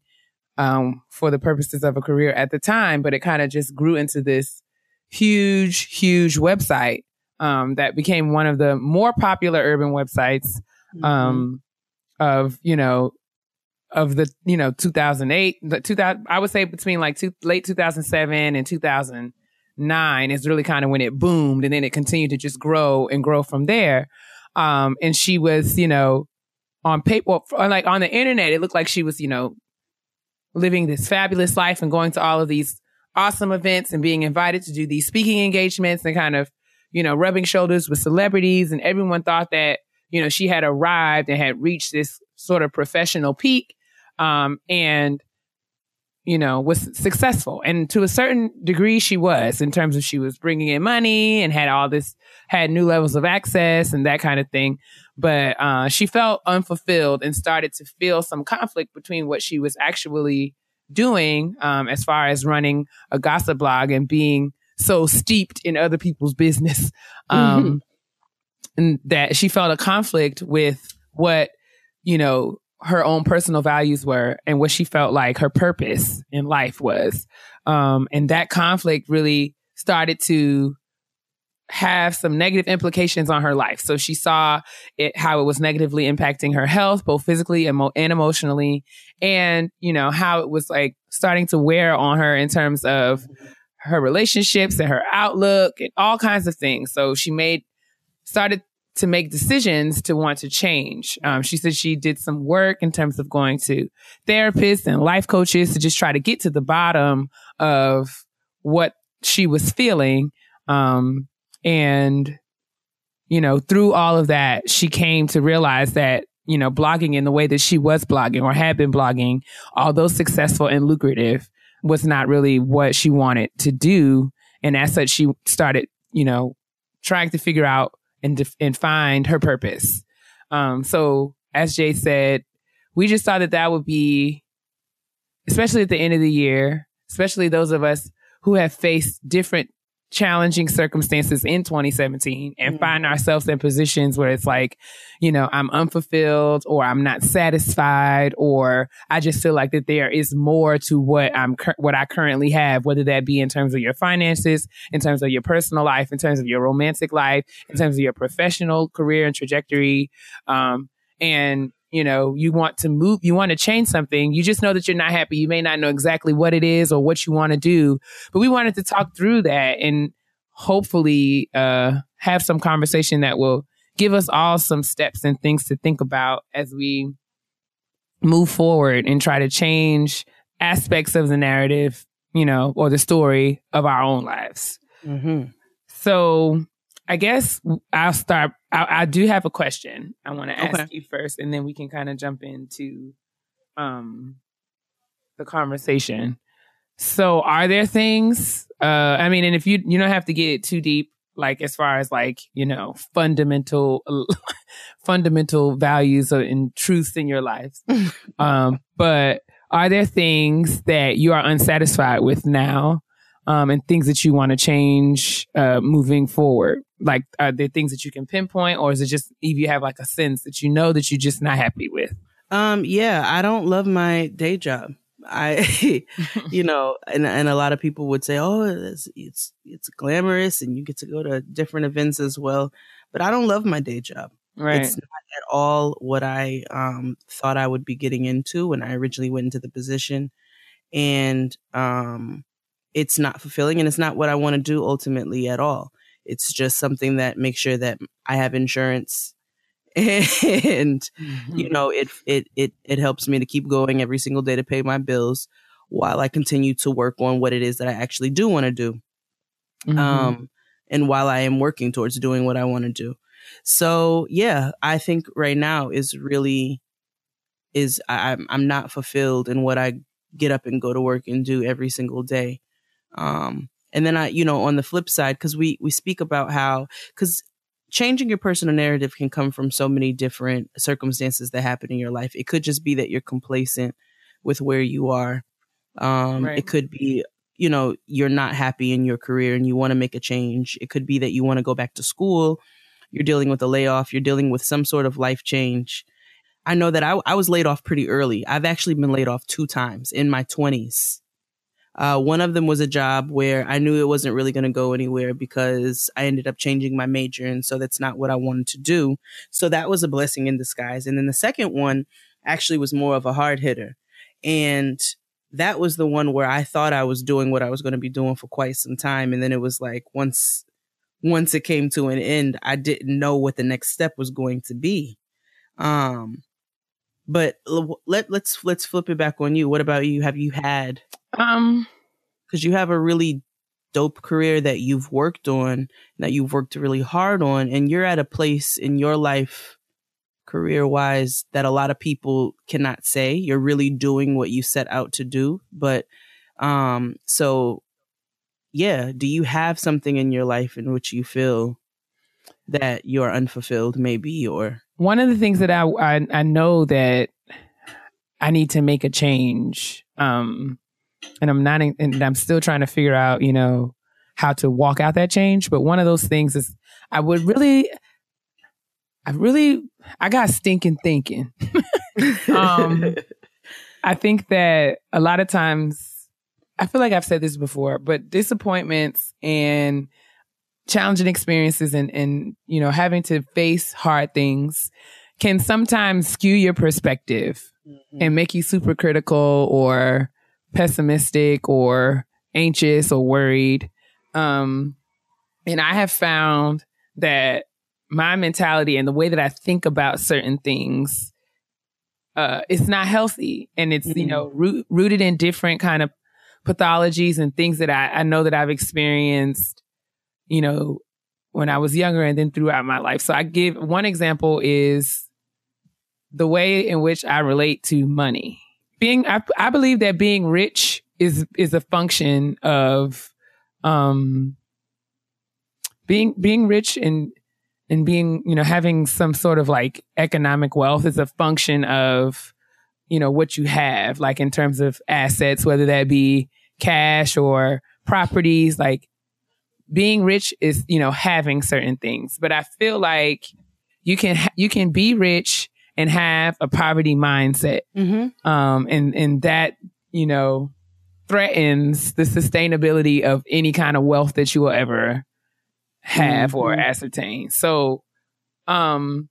um, for the purposes of a career at the time, but it kind of just grew into this huge, huge website, um, that became one of the more popular urban websites, um, mm-hmm. of, you know, of the you know 2008 the 2000 i would say between like two, late 2007 and 2009 is really kind of when it boomed and then it continued to just grow and grow from there um and she was you know on paper like on the internet it looked like she was you know living this fabulous life and going to all of these awesome events and being invited to do these speaking engagements and kind of you know rubbing shoulders with celebrities. And everyone thought that you know she had arrived and had reached this sort of professional peak um, and you know was successful. And to a certain degree she was in terms of she was bringing in money and had all this had new levels of access and that kind of thing but uh, she felt unfulfilled and started to feel some conflict between what she was actually doing um, as far as running a gossip blog and being so steeped in other people's business um, mm-hmm. and that she felt a conflict with what you know her own personal values were and what she felt like her purpose in life was. Um, and that conflict really started to have some negative implications on her life. So she saw it, how it was negatively impacting her health, both physically and, mo- and emotionally. And, you know, how it was like starting to wear on her in terms of her relationships and her outlook and all kinds of things. So she made, started to make decisions to want to change. Um, she said she did some work in terms of going to therapists and life coaches to just try to get to the bottom of what she was feeling. Um, and, you know, through all of that, she came to realize that, you know, blogging in the way that she was blogging or had been blogging, although successful and lucrative, was not really what she wanted to do. And as such, she started, you know, trying to figure out and def- and find her purpose. Um, so as Jay said, we just thought that that would be, especially at the end of the year, especially those of us who have faced different challenging circumstances in 2017 and mm-hmm. find ourselves in positions where it's like, you know, I'm unfulfilled or I'm not satisfied or I just feel like that there is more to what I'm, what I currently have, whether that be in terms of your finances, in terms of your personal life, in terms of your romantic life, in terms of your professional career and trajectory. Um, and you know, you want to move, you want to change something. You just know that you're not happy. You may not know exactly what it is or what you want to do, but we wanted to talk through that and hopefully, uh, have some conversation that will give us all some steps and things to think about as we move forward and try to change aspects of the narrative, you know, or the story of our own lives. Mm-hmm. So I guess I'll start. I, I do have a question I want to ask okay. you first, and then we can kind of jump into um, the conversation. So, are there things? Uh, I mean, and if you you don't have to get too deep, like as far as like you know fundamental fundamental values and truths in your lives. um, but are there things that you are unsatisfied with now um, and things that you want to change uh, moving forward? Like, are there things that you can pinpoint, or is it just if you have like a sense that you know that you're just not happy with? Um, yeah, I don't love my day job. I, you know, and and a lot of people would say, "Oh, it's it's it's glamorous, and you get to go to different events as well." But I don't love my day job. Right. It's not at all what I um, thought I would be getting into when I originally went into the position, and um, it's not fulfilling and it's not what I want to do ultimately at all. It's just something that makes sure that I have insurance and mm-hmm. you know it it it it helps me to keep going every single day to pay my bills while I continue to work on what it is that I actually do want to do. Mm-hmm. Um and while I am working towards doing what I want to do. So yeah, I think right now is really is I, I'm I'm not fulfilled in what I get up and go to work and do every single day. Um, and then I, you know, on the flip side, because we we speak about how because changing your personal narrative can come from so many different circumstances that happen in your life. It could just be that you're complacent with where you are. Um, Right. It could be, you know, you're not happy in your career and you want to make a change. It could be that you want to go back to school. You're dealing with a layoff. You're dealing with some sort of life change. I know that I, I was laid off pretty early. I've actually been laid off two times in my 20s. Uh, one of them was a job where I knew it wasn't really going to go anywhere because I ended up changing my major. And so that's not what I wanted to do. So that was a blessing in disguise. And then the second one actually was more of a hard hitter. And that was the one where I thought I was doing what I was going to be doing for quite some time. And then it was like once, once it came to an end, I didn't know what the next step was going to be. Um, but let let's let's flip it back on you. What about you? Have you had Um, because you have a really dope career that you've worked on, that you've worked really hard on, and you're at a place in your life, career wise, that a lot of people cannot say. You're really doing what you set out to do. But, um, so yeah, do you have something in your life in which you feel that you're unfulfilled, maybe, or one of the things that I, I I know that I need to make a change. Um, and I'm not, in, and I'm still trying to figure out, you know, how to walk out that change. But one of those things is I would really, I really, I got stinking thinking. Um, I think that a lot of times, I feel like I've said this before, but disappointments and challenging experiences and, and, you know, having to face hard things can sometimes skew your perspective and make you super critical or pessimistic or anxious or worried. Um, and I have found that my mentality and the way that I think about certain things, uh, it's not healthy and it's, you Mhm. know, root, rooted in different kind of pathologies and things that I, I know that I've experienced, you know, when I was younger and then throughout my life. So I give one example is the way in which I relate to money. Being, I, I believe that being rich is, is a function of, um, being, being rich and, and being, you know, having some sort of like economic wealth is a function of, you know, what you have, like in terms of assets, whether that be cash or properties, like being rich is, you know, having certain things. But I feel like you can, you can be rich and have a poverty mindset. Mm-hmm. Um, and, and that, you know, threatens the sustainability of any kind of wealth that you will ever have or Mhm. ascertain. So, um,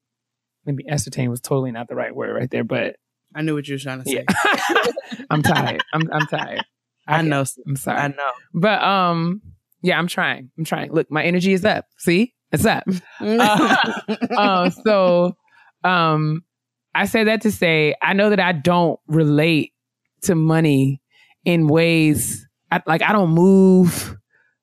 maybe ascertain was totally not the right word right there, but I knew what you were trying to say. yeah. I'm tired. I'm, I'm tired. I know. I'm sorry. I know. But, um, yeah, I'm trying. I'm trying. Look, my energy is up. See? It's up. uh, so um I say that to say I know that I don't relate to money in ways I, like I don't move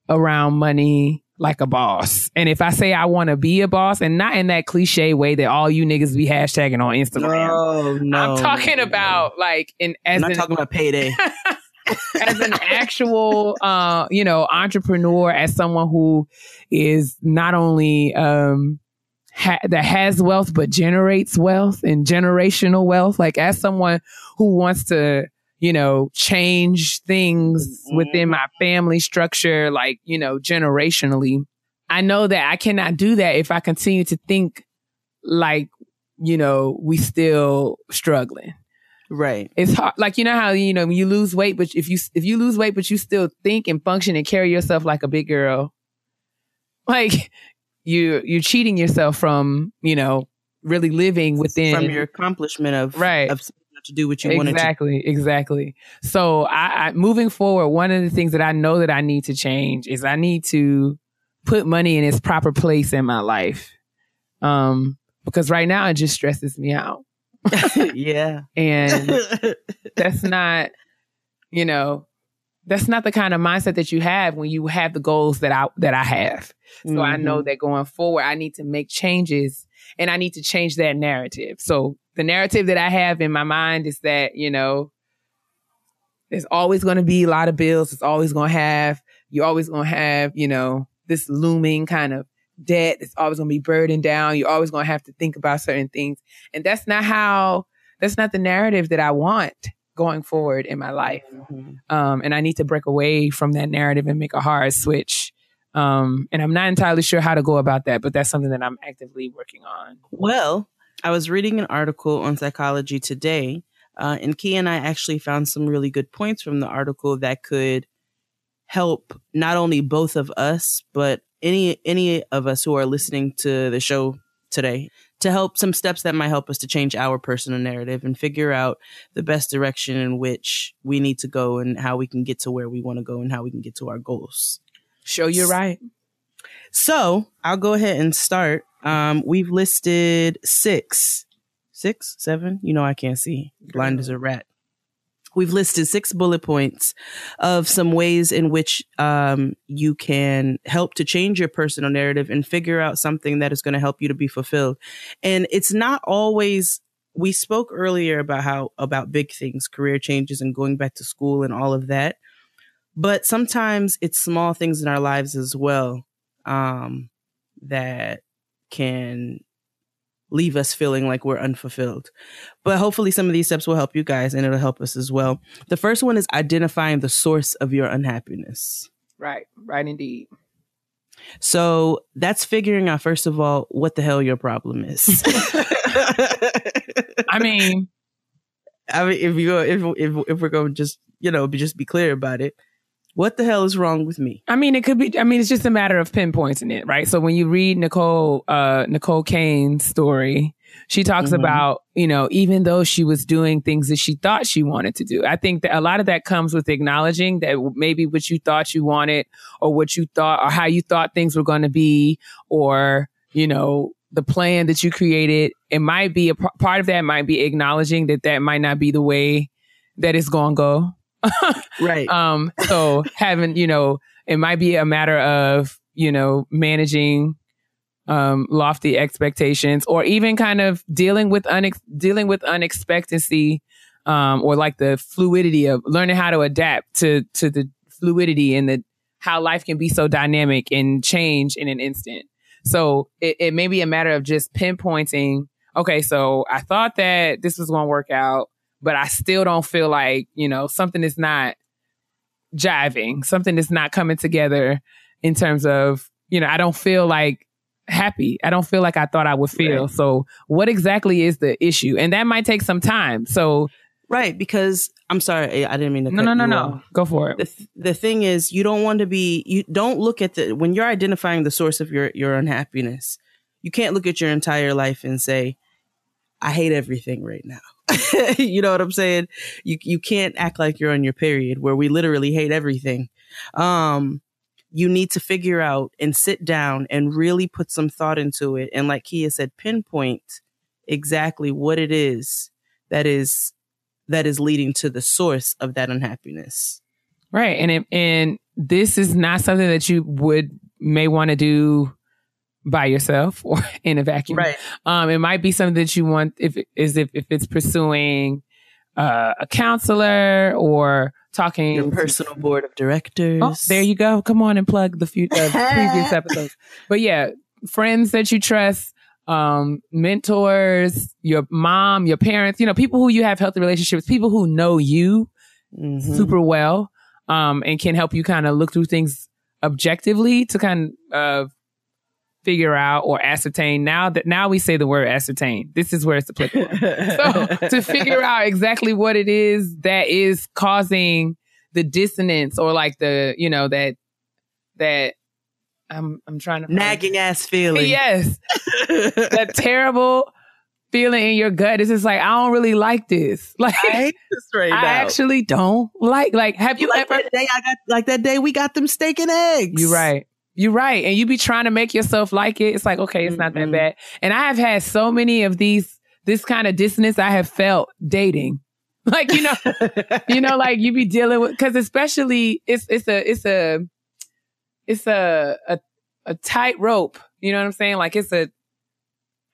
around money like a boss. And if I say I want to be a boss and not in that cliche way that all you niggas be hashtagging on Instagram. no, no. I'm talking no. about like in as I'm not talking about payday. as an actual uh you know entrepreneur as someone who is not only um ha- that has wealth but generates wealth and generational wealth like as someone who wants to you know change things within my mm-hmm. family structure like you know generationally i know that i cannot do that if i continue to think like you know we still struggling right. it's hard. Like you know how you know when you lose weight, but if you if you lose weight, but you still think and function and carry yourself like a big girl, like you you're cheating yourself from you know really living within From your accomplishment of Right. of to do what you wanted to. exactly exactly. So I, I moving forward, one of the things that I know that I need to change is I need to put money in its proper place in my life, um, because right now it just stresses me out, yeah. and that's not, you know, that's not the kind of mindset that you have when you have the goals that I that I have. So mm-hmm. I know that going forward I need to make changes and I need to change that narrative. So the narrative that I have in my mind is that, you know, there's always going to be a lot of bills. It's always going to have, you're always going to have, you know, this looming kind of debt. It's always going to be burdened down. You're always going to have to think about certain things. And that's not how, that's not the narrative that I want going forward in my life. Mm-hmm. Um, and I need to break away from that narrative and make a hard switch. Um, and I'm not entirely sure how to go about that, but that's something that I'm actively working on. Well, I was reading an article on psychology today, uh, and Key and I actually found some really good points from the article that could help not only both of us, but any any of us who are listening to the show today to help some steps that might help us to change our personal narrative and figure out the best direction in which we need to go and how we can get to where we want to go and how we can get to our goals. Show you're right. So I'll go ahead and start. Um, we've listed six, six, seven. You know, I can't see. Blind as a rat we've listed six bullet points of some ways in which um, you can help to change your personal narrative and figure out something that is going to help you to be fulfilled. And it's not always we spoke earlier about how about big things, career changes and going back to school and all of that. But sometimes it's small things in our lives as well um, that can leave us feeling like we're unfulfilled. But hopefully, some of these steps will help you guys and it'll help us as well. The first one is identifying the source of your unhappiness. Right, right, indeed. So that's figuring out, first of all, what the hell your problem is. I mean, I mean, if you if if if we're going to just you know be just be clear about it, what the hell is wrong with me? I mean, it could be. I mean, it's just a matter of pinpointing it, right? So when you read Necole, uh, Necole Kane's story, she talks mm-hmm. about, you know, even though she was doing things that she thought she wanted to do. I think that a lot of that comes with acknowledging that maybe what you thought you wanted or what you thought or how you thought things were going to be or, you know, the plan that you created. It might be a part of that might be acknowledging that that might not be the way that it's going to go right. Um, so having, you know, it might be a matter of, you know, managing um, lofty expectations or even kind of dealing with unex- dealing with unexpectancy um, or like the fluidity of learning how to adapt to to the fluidity and the how life can be so dynamic and change in an instant. So it, it may be a matter of just pinpointing, okay, so I thought that this was going to work out but I still don't feel like, you know, something is not jiving, something is not coming together in terms of, you know, I don't feel like happy. I don't feel like I thought I would feel. Right. So what exactly is the issue? And that might take some time. So Right, because I'm sorry, I didn't mean to. No, no, no, no. Go for it. The, th- the thing is, you don't want to be. You don't look at the when you're identifying the source of your your unhappiness. You can't look at your entire life and say, "I hate everything right now." you know what I'm saying? You you can't act like you're on your period where we literally hate everything. Um you need to figure out and sit down and really put some thought into it and like Kia said pinpoint exactly what it is that is that is leading to the source of that unhappiness. Right. And it, and this is not something that you would may want to do by yourself or in a vacuum. Right. Um, it might be something that you want if is if, if it's pursuing uh, a counselor or talking your personal to, board of directors. Oh, there you go. Come on and plug the few uh, previous episodes. But yeah, friends that you trust, um, mentors, your mom, your parents, you know, people who you have healthy relationships, people who know you mm-hmm. super well, um, and can help you kind of look through things objectively to kind of figure out or ascertain now that now we say the word ascertain this is where it's applicable so to figure out exactly what it is that is causing the dissonance or like the you know that that i'm i'm trying to nagging ass feeling yes that terrible feeling in your gut is just like I don't really like this. Like I hate this right I now. actually don't like. Like have you, you like ever? That day I got like that day we got them steak and eggs. You're right. You're right. And you be trying to make yourself like it. It's like, okay, it's mm-hmm. not that bad. And I have had so many of these, this kind of dissonance I have felt dating. like you know, you know, like you be dealing with because especially it's it's a it's a it's a a, a tight rope. You know what I'm saying? Like it's a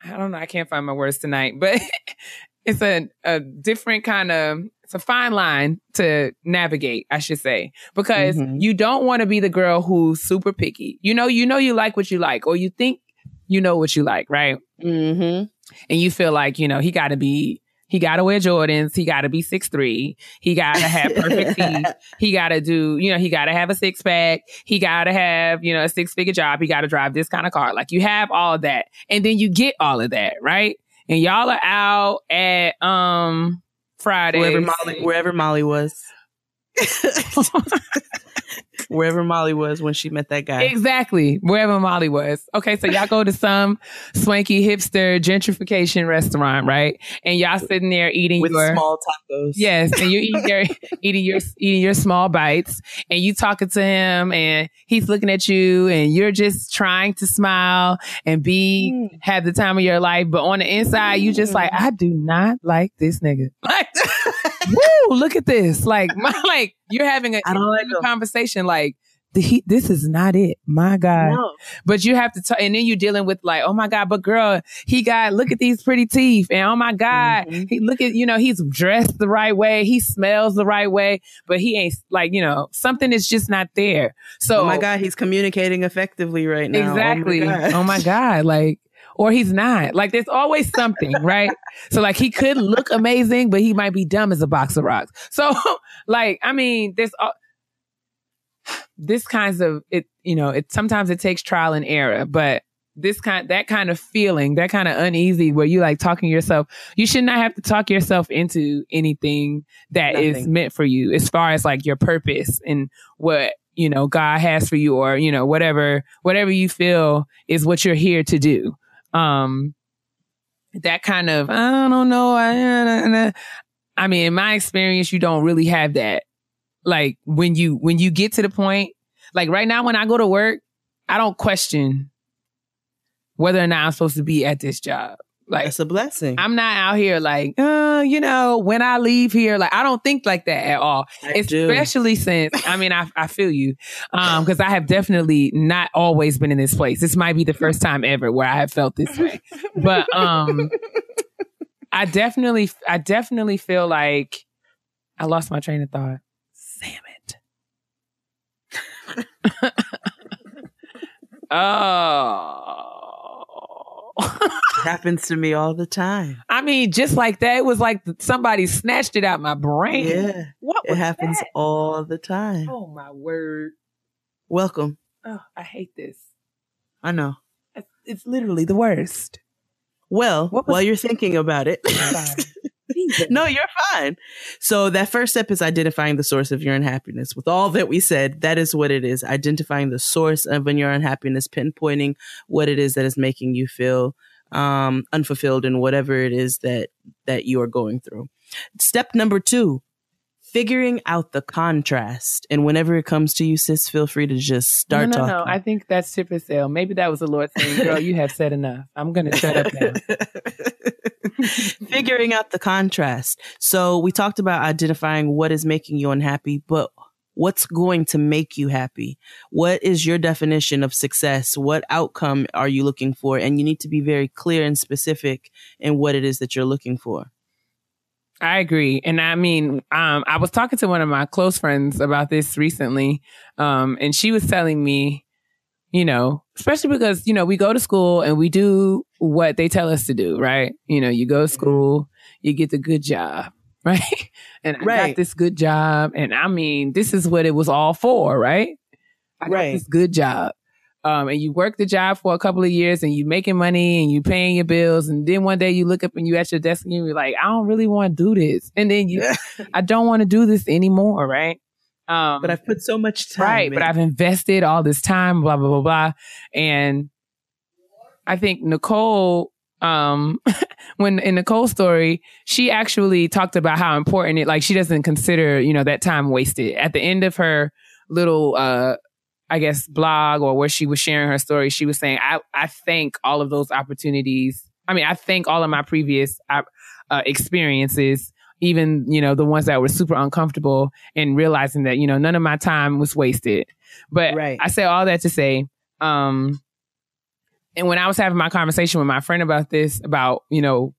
I don't know. I can't find my words tonight, but it's a a different kind of it's a fine line to navigate, I should say, because Mhm. you don't want to be the girl who's super picky. You know, you know you like what you like, or you think you know what you like, right? Mm-hmm. and you feel like you know he got to be he got to wear Jordans, he got to be six three, he got to have perfect teeth, he got to do you know he got to have a six pack, he got to have you know a six figure job, he got to drive this kind of car. Like you have all of that, and then you get all of that right, and y'all are out at um Friday Wherever Molly, wherever Molly was, wherever Molly was when she met that guy. Exactly, wherever Molly was. Okay, so y'all go to some swanky hipster gentrification restaurant, right? And y'all sitting there eating with your small tacos. Yes, and you eat your eating your eating your small bites, and you talking to him, and he's looking at you, and you're just trying to smile and be Mm. have the time of your life, but on the inside, you just like, I do not like this nigga. Like, woo, look at this. Like, my, like you're having a I don't like him. Conversation. Like, the, he, this is not it. My God. No. But you have to, t- and then you're dealing with like, oh my God, but girl, he got, look at these pretty teeth. And oh my God, Mhm. he look at, you know, he's dressed the right way. He smells the right way, but he ain't like, you know, something is just not there. So, Oh my God, he's communicating effectively right now. exactly. Oh my God. Oh my God. Like, or he's not. Like, there's always something, right? So, like, he could look amazing, but he might be dumb as a box of rocks. So, like, I mean, there's all, this kinds of it. You know, it sometimes it takes trial and error, but this kind, that kind of feeling, that kind of uneasy, where you like talking yourself. You should not have to talk yourself into anything that is Nothing. meant for you, as far as like your purpose and what you know God has for you, or you know whatever whatever you feel is what you're here to do. Um, that kind of I don't know. I, I mean, in my experience, you don't really have that. Like when you when you get to the point, like right now, when I go to work, I don't question whether or not I'm supposed to be at this job. Like it's a blessing. I'm not out here like, uh, you know, when I leave here, like I don't think like that at all. I do. Especially since I mean I I feel you. Um, because I have definitely not always been in this place. This might be the first time ever where I have felt this way. But um I definitely I definitely feel like I lost my train of thought. Damn it. Oh. happens to me all the time. I mean, just like that, it was like somebody snatched it out my brain. Yeah, What it happens that? all the time. Oh my word. Welcome. Oh, I hate this. I know. It's, literally the worst. Well, while you're thinking about it. No, you're fine. So that first step is identifying the source of your unhappiness. With all that we said, that is what it is. Identifying the source of your unhappiness, pinpointing what it is that is making you feel um, unfulfilled in whatever it is that that you are going through. Step number two, figuring out the contrast. And whenever it comes to you, sis, feel free to just start no, no, talking. no. I think that's tip and sale. Maybe that was the Lord saying, girl, you have said enough. I'm going to shut up now. Figuring out the contrast. So we talked about identifying what is making you unhappy, but what's going to make you happy? What is your definition of success? What outcome are you looking for? And you need to be very clear and specific in what it is that you're looking for. I agree. And I mean, um, I was talking to one of my close friends about this recently. Um, and she was telling me, you know, especially because, you know, we go to school and we do what they tell us to do, right? You know, you go to school, you get the good job, right? And I Right. got this good job. And I mean, this is what it was all for, right? I got Right. this good job. Um, and you work the job for a couple of years and you're making money and you're paying your bills. And then one day you look up and you at your desk and you're like, I don't really want to do this. And then you, I don't want to do this anymore. Right. Um, but I've put so much time. right. But. I've invested all this time, blah, blah, blah, blah. And I think Necole, um, when in Necole's story, she actually talked about how important it, like she doesn't consider, you know, that time wasted. At the end of her little, uh, I guess blog or where she was sharing her story, she was saying, I, I thank all of those opportunities. I mean, I thank all of my previous uh, experiences, even, you know, the ones that were super uncomfortable and realizing that, you know, none of my time was wasted. But Right. I say all that to say, um, and when I was having my conversation with my friend about this, about, you know,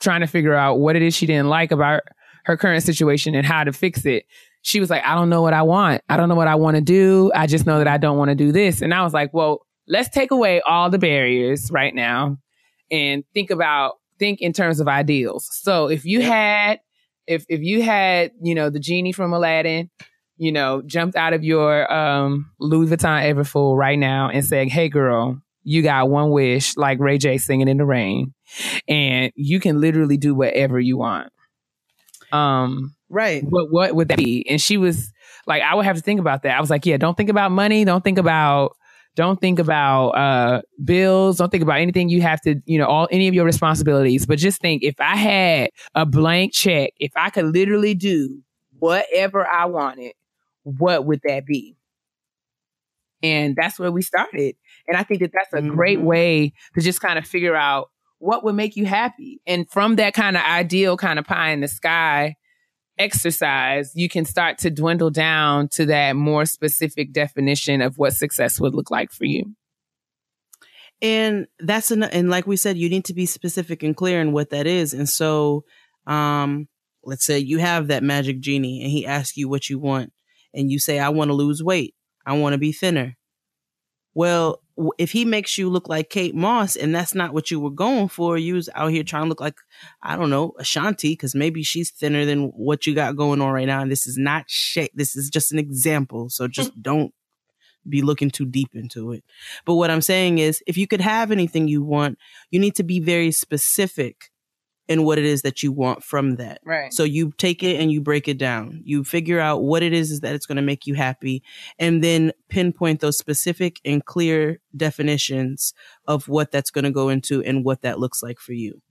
trying to figure out what it is she didn't like about her current situation and how to fix it, she was like, I don't know what I want. I don't know what I want to do. I just know that I don't want to do this. And I was like, well, let's take away all the barriers right now and think about, think in terms of ideals. So if you had, if, if you had, you know, the genie from Aladdin, you know, jumped out of your, um, Louis Vuitton Neverfull right now and said, Hey girl, you got one wish, like Ray J singing in the rain, and you can literally do whatever you want. Um, Right. what what would that be? And she was like, I would have to think about that. I was like, yeah, don't think about money. Don't think about don't think about uh bills. Don't think about anything you have to, you know, all any of your responsibilities. But just think if I had a blank check, if I could literally do whatever I wanted, what would that be? And that's where we started. And I think that that's a great Mhm. way to just kind of figure out what would make you happy. And from that kind of ideal kind of pie in the sky exercise, you can start to dwindle down to that more specific definition of what success would look like for you. and that's an and like we said you need to be specific and clear in what that is and so um let's say you have that magic genie and he asks you what you want and you say i want to lose weight i want to be thinner well if he makes you look like kate moss and that's not what you were going for you was out here trying to look like i don't know ashanti because maybe she's thinner than what you got going on right now. And this is not shit this is just an example. So hmm. just don't be looking too deep into it. But what I'm saying is, if you could have anything you want, you need to be very specific in what it is that you want from that. Right. So you take it and you break it down. You figure out what it is, that it's going to make you happy and then pinpoint those specific and clear definitions of what that's going to go into and what that looks like for you.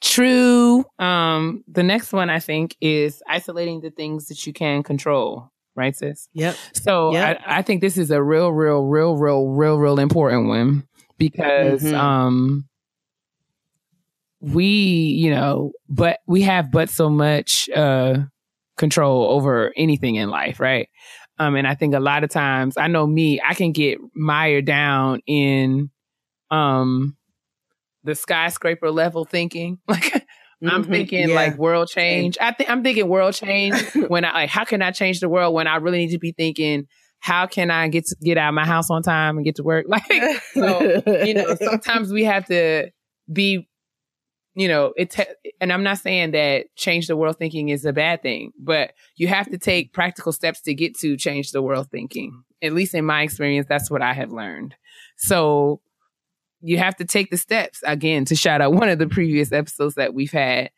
True. Um, the next one I think is isolating the things that you can control. Right, sis? Yep. So Yep. I, I think this is a real, real, real, real, real, real important one because Mhm. um we, you know, but we have but so much uh control over anything in life, right? Um and I think a lot of times I know me, I can get mired down in um the skyscraper level thinking. Like I'm Mhm. thinking Yeah. like world change. I think I'm thinking world change when I like how can I change the world when I really need to be thinking how can I get to get out of my house on time and get to work? Like so, you know, sometimes we have to be you know, it ta- and I'm not saying that change the world thinking is a bad thing, but you have to take practical steps to get to change the world thinking. At least in my experience, that's what I have learned. So you have to take the steps again to shout out one of the previous episodes that we've had.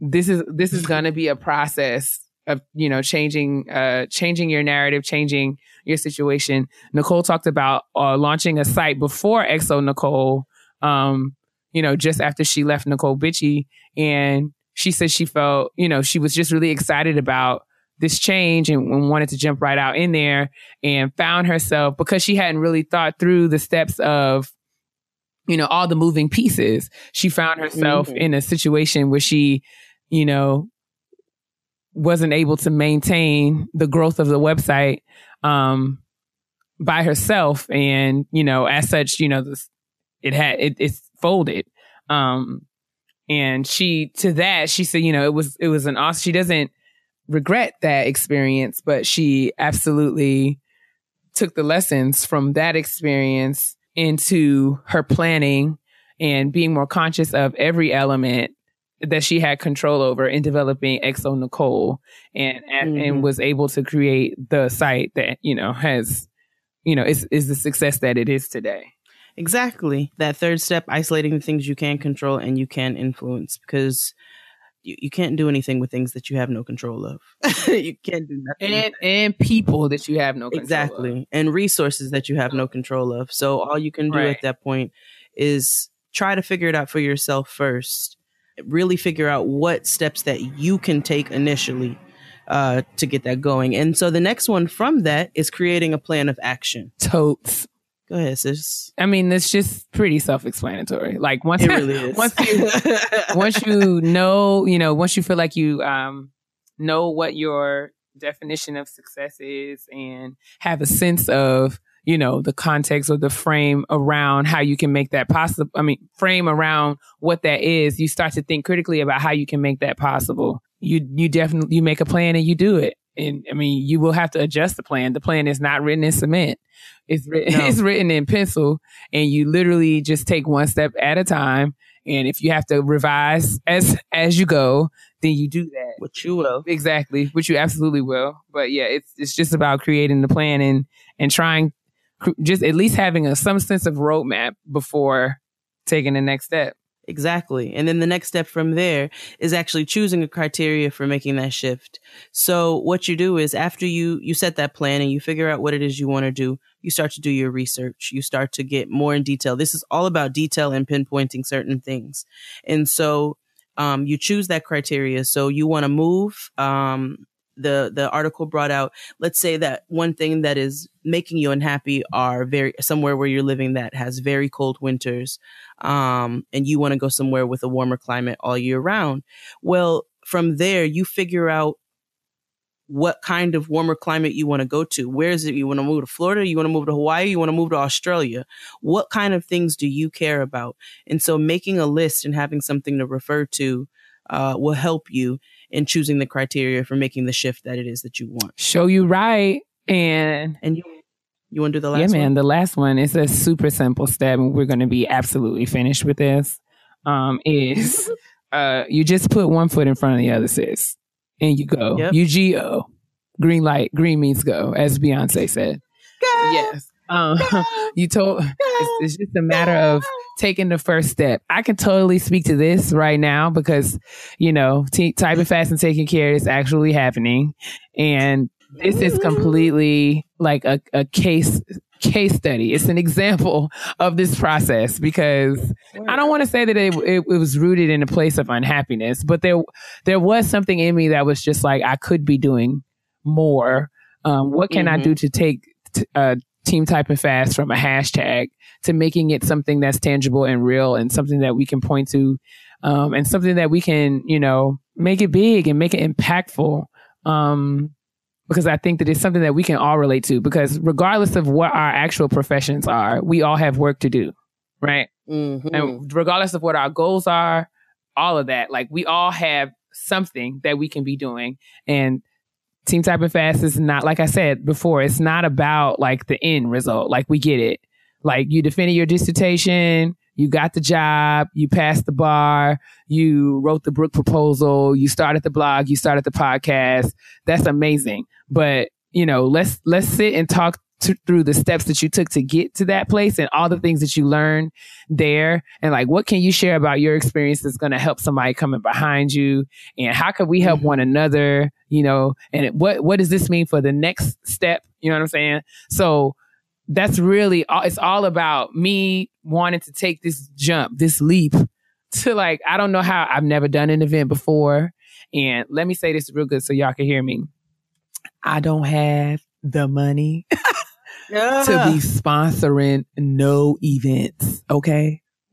This is this is going to be a process of you know changing uh changing your narrative, changing your situation. Necole talked about uh, launching a site before xoNecole, um, you know, just after she left Necole Bitchie, and she said she felt you know she was just really excited about this change and, and wanted to jump right out in there and found herself because she hadn't really thought through the steps of you know, all the moving pieces. She found herself Mhm. in a situation where she, you know, wasn't able to maintain the growth of the website um by herself and you know as such you know this it had it, it's folded um and she to that she said you know it was it was an awesome she doesn't regret that experience but she absolutely took the lessons from that experience into her planning and being more conscious of every element that she had control over in developing xoNecole and and, Mhm. and was able to create the site that you know has you know is is the success that it is today. Exactly. That third step, isolating the things you can control and you can influence because you, you can't do anything with things that you have no control of. you can't do nothing. And and people that you have no control exactly. And resources that you have no control of. So all you can do Right. at that point is try to figure it out for yourself first. Really figure out what steps that you can take initially uh, to get that going. And so the next one from that is creating a plan of action. Totes. Go ahead, sis. I mean, it's just pretty self-explanatory. Like once, really once you once you know, you know, once you feel like you um know what your definition of success is and have a sense of, you know, the context or the frame around how you can make that possible. I mean, frame around what that is, you start to think critically about how you can make that possible. You you definitely you make a plan and you do it. And I mean, you will have to adjust the plan. The plan is not written in cement. It's written No. it's written in pencil and you literally just take one step at a time. And if you have to revise as as you go, then you do that. Which you will. Exactly, which you absolutely will. But yeah, it's it's just about creating the plan and and trying just at least having a some sense of roadmap before taking the next step. Exactly. And then the next step from there is actually choosing a criteria for making that shift. So what you do is after you, you set that plan and you figure out what it is you want to do, you start to do your research. You start to get more in detail. This is all about detail and pinpointing certain things. And so, um, you choose that criteria. So you want to move, um, the, the article brought out, let's say that one thing that is making you unhappy are very, somewhere where you're living that has very cold winters um, and you want to go somewhere with a warmer climate all year round. Well, from there, you figure out what kind of warmer climate you want to go to. Where is it? You want to move to Florida? You want to move to Hawaii? You want to move to Australia? What kind of things do you care about? And so making a list and having something to refer to uh, will help you in choosing the criteria for making the shift that it is that you want. Show you right. And And you, you want to do the last one? yeah, man, one? the last one is a super simple step, and we're going to be absolutely finished with this. Um, is uh, you just put one foot in front of the other, sis, and you go. Yep. You go. Green light, green means go, as Beyonce said. Yes. Um, you told it's, it's just a matter of taking the first step. I can totally speak to this right now because, you know, t- typing fast and taking care is actually happening. And this is completely like a, a case case study. It's an example of this process because I don't want to say that it, it, it was rooted in a place of unhappiness, but there there was something in me that was just like I could be doing more. Um, what can I Mhm. do to take t- uh, team type typing fast from a hashtag to making it something that's tangible and real and something that we can point to um, and something that we can you know make it big and make it impactful um, because I think that it's something that we can all relate to because regardless of what our actual professions are, we all have work to do, right? Mhm. And regardless of what our goals are, all of that, like we all have something that we can be doing. And Team Typing Fast is not, like I said before, it's not about like the end result. Like we get it. Like you defended your dissertation, you got the job, you passed the bar, you wrote the book proposal, you started the blog, you started the podcast. That's amazing. But, you know, let's, let's sit and talk to, through the steps that you took to get to that place and all the things that you learned there. And like, what can you share about your experience that's going to help somebody coming behind you? And how can we help mm-hmm. one another? You know, and it- what, what does this mean for the next step? You know what I'm saying? So that's really, all it's all about me wanting to take this jump, this leap to like, I don't know how I've never done an event before. And let me say this real good so y'all can hear me. I don't have the money to be sponsoring no events. Okay.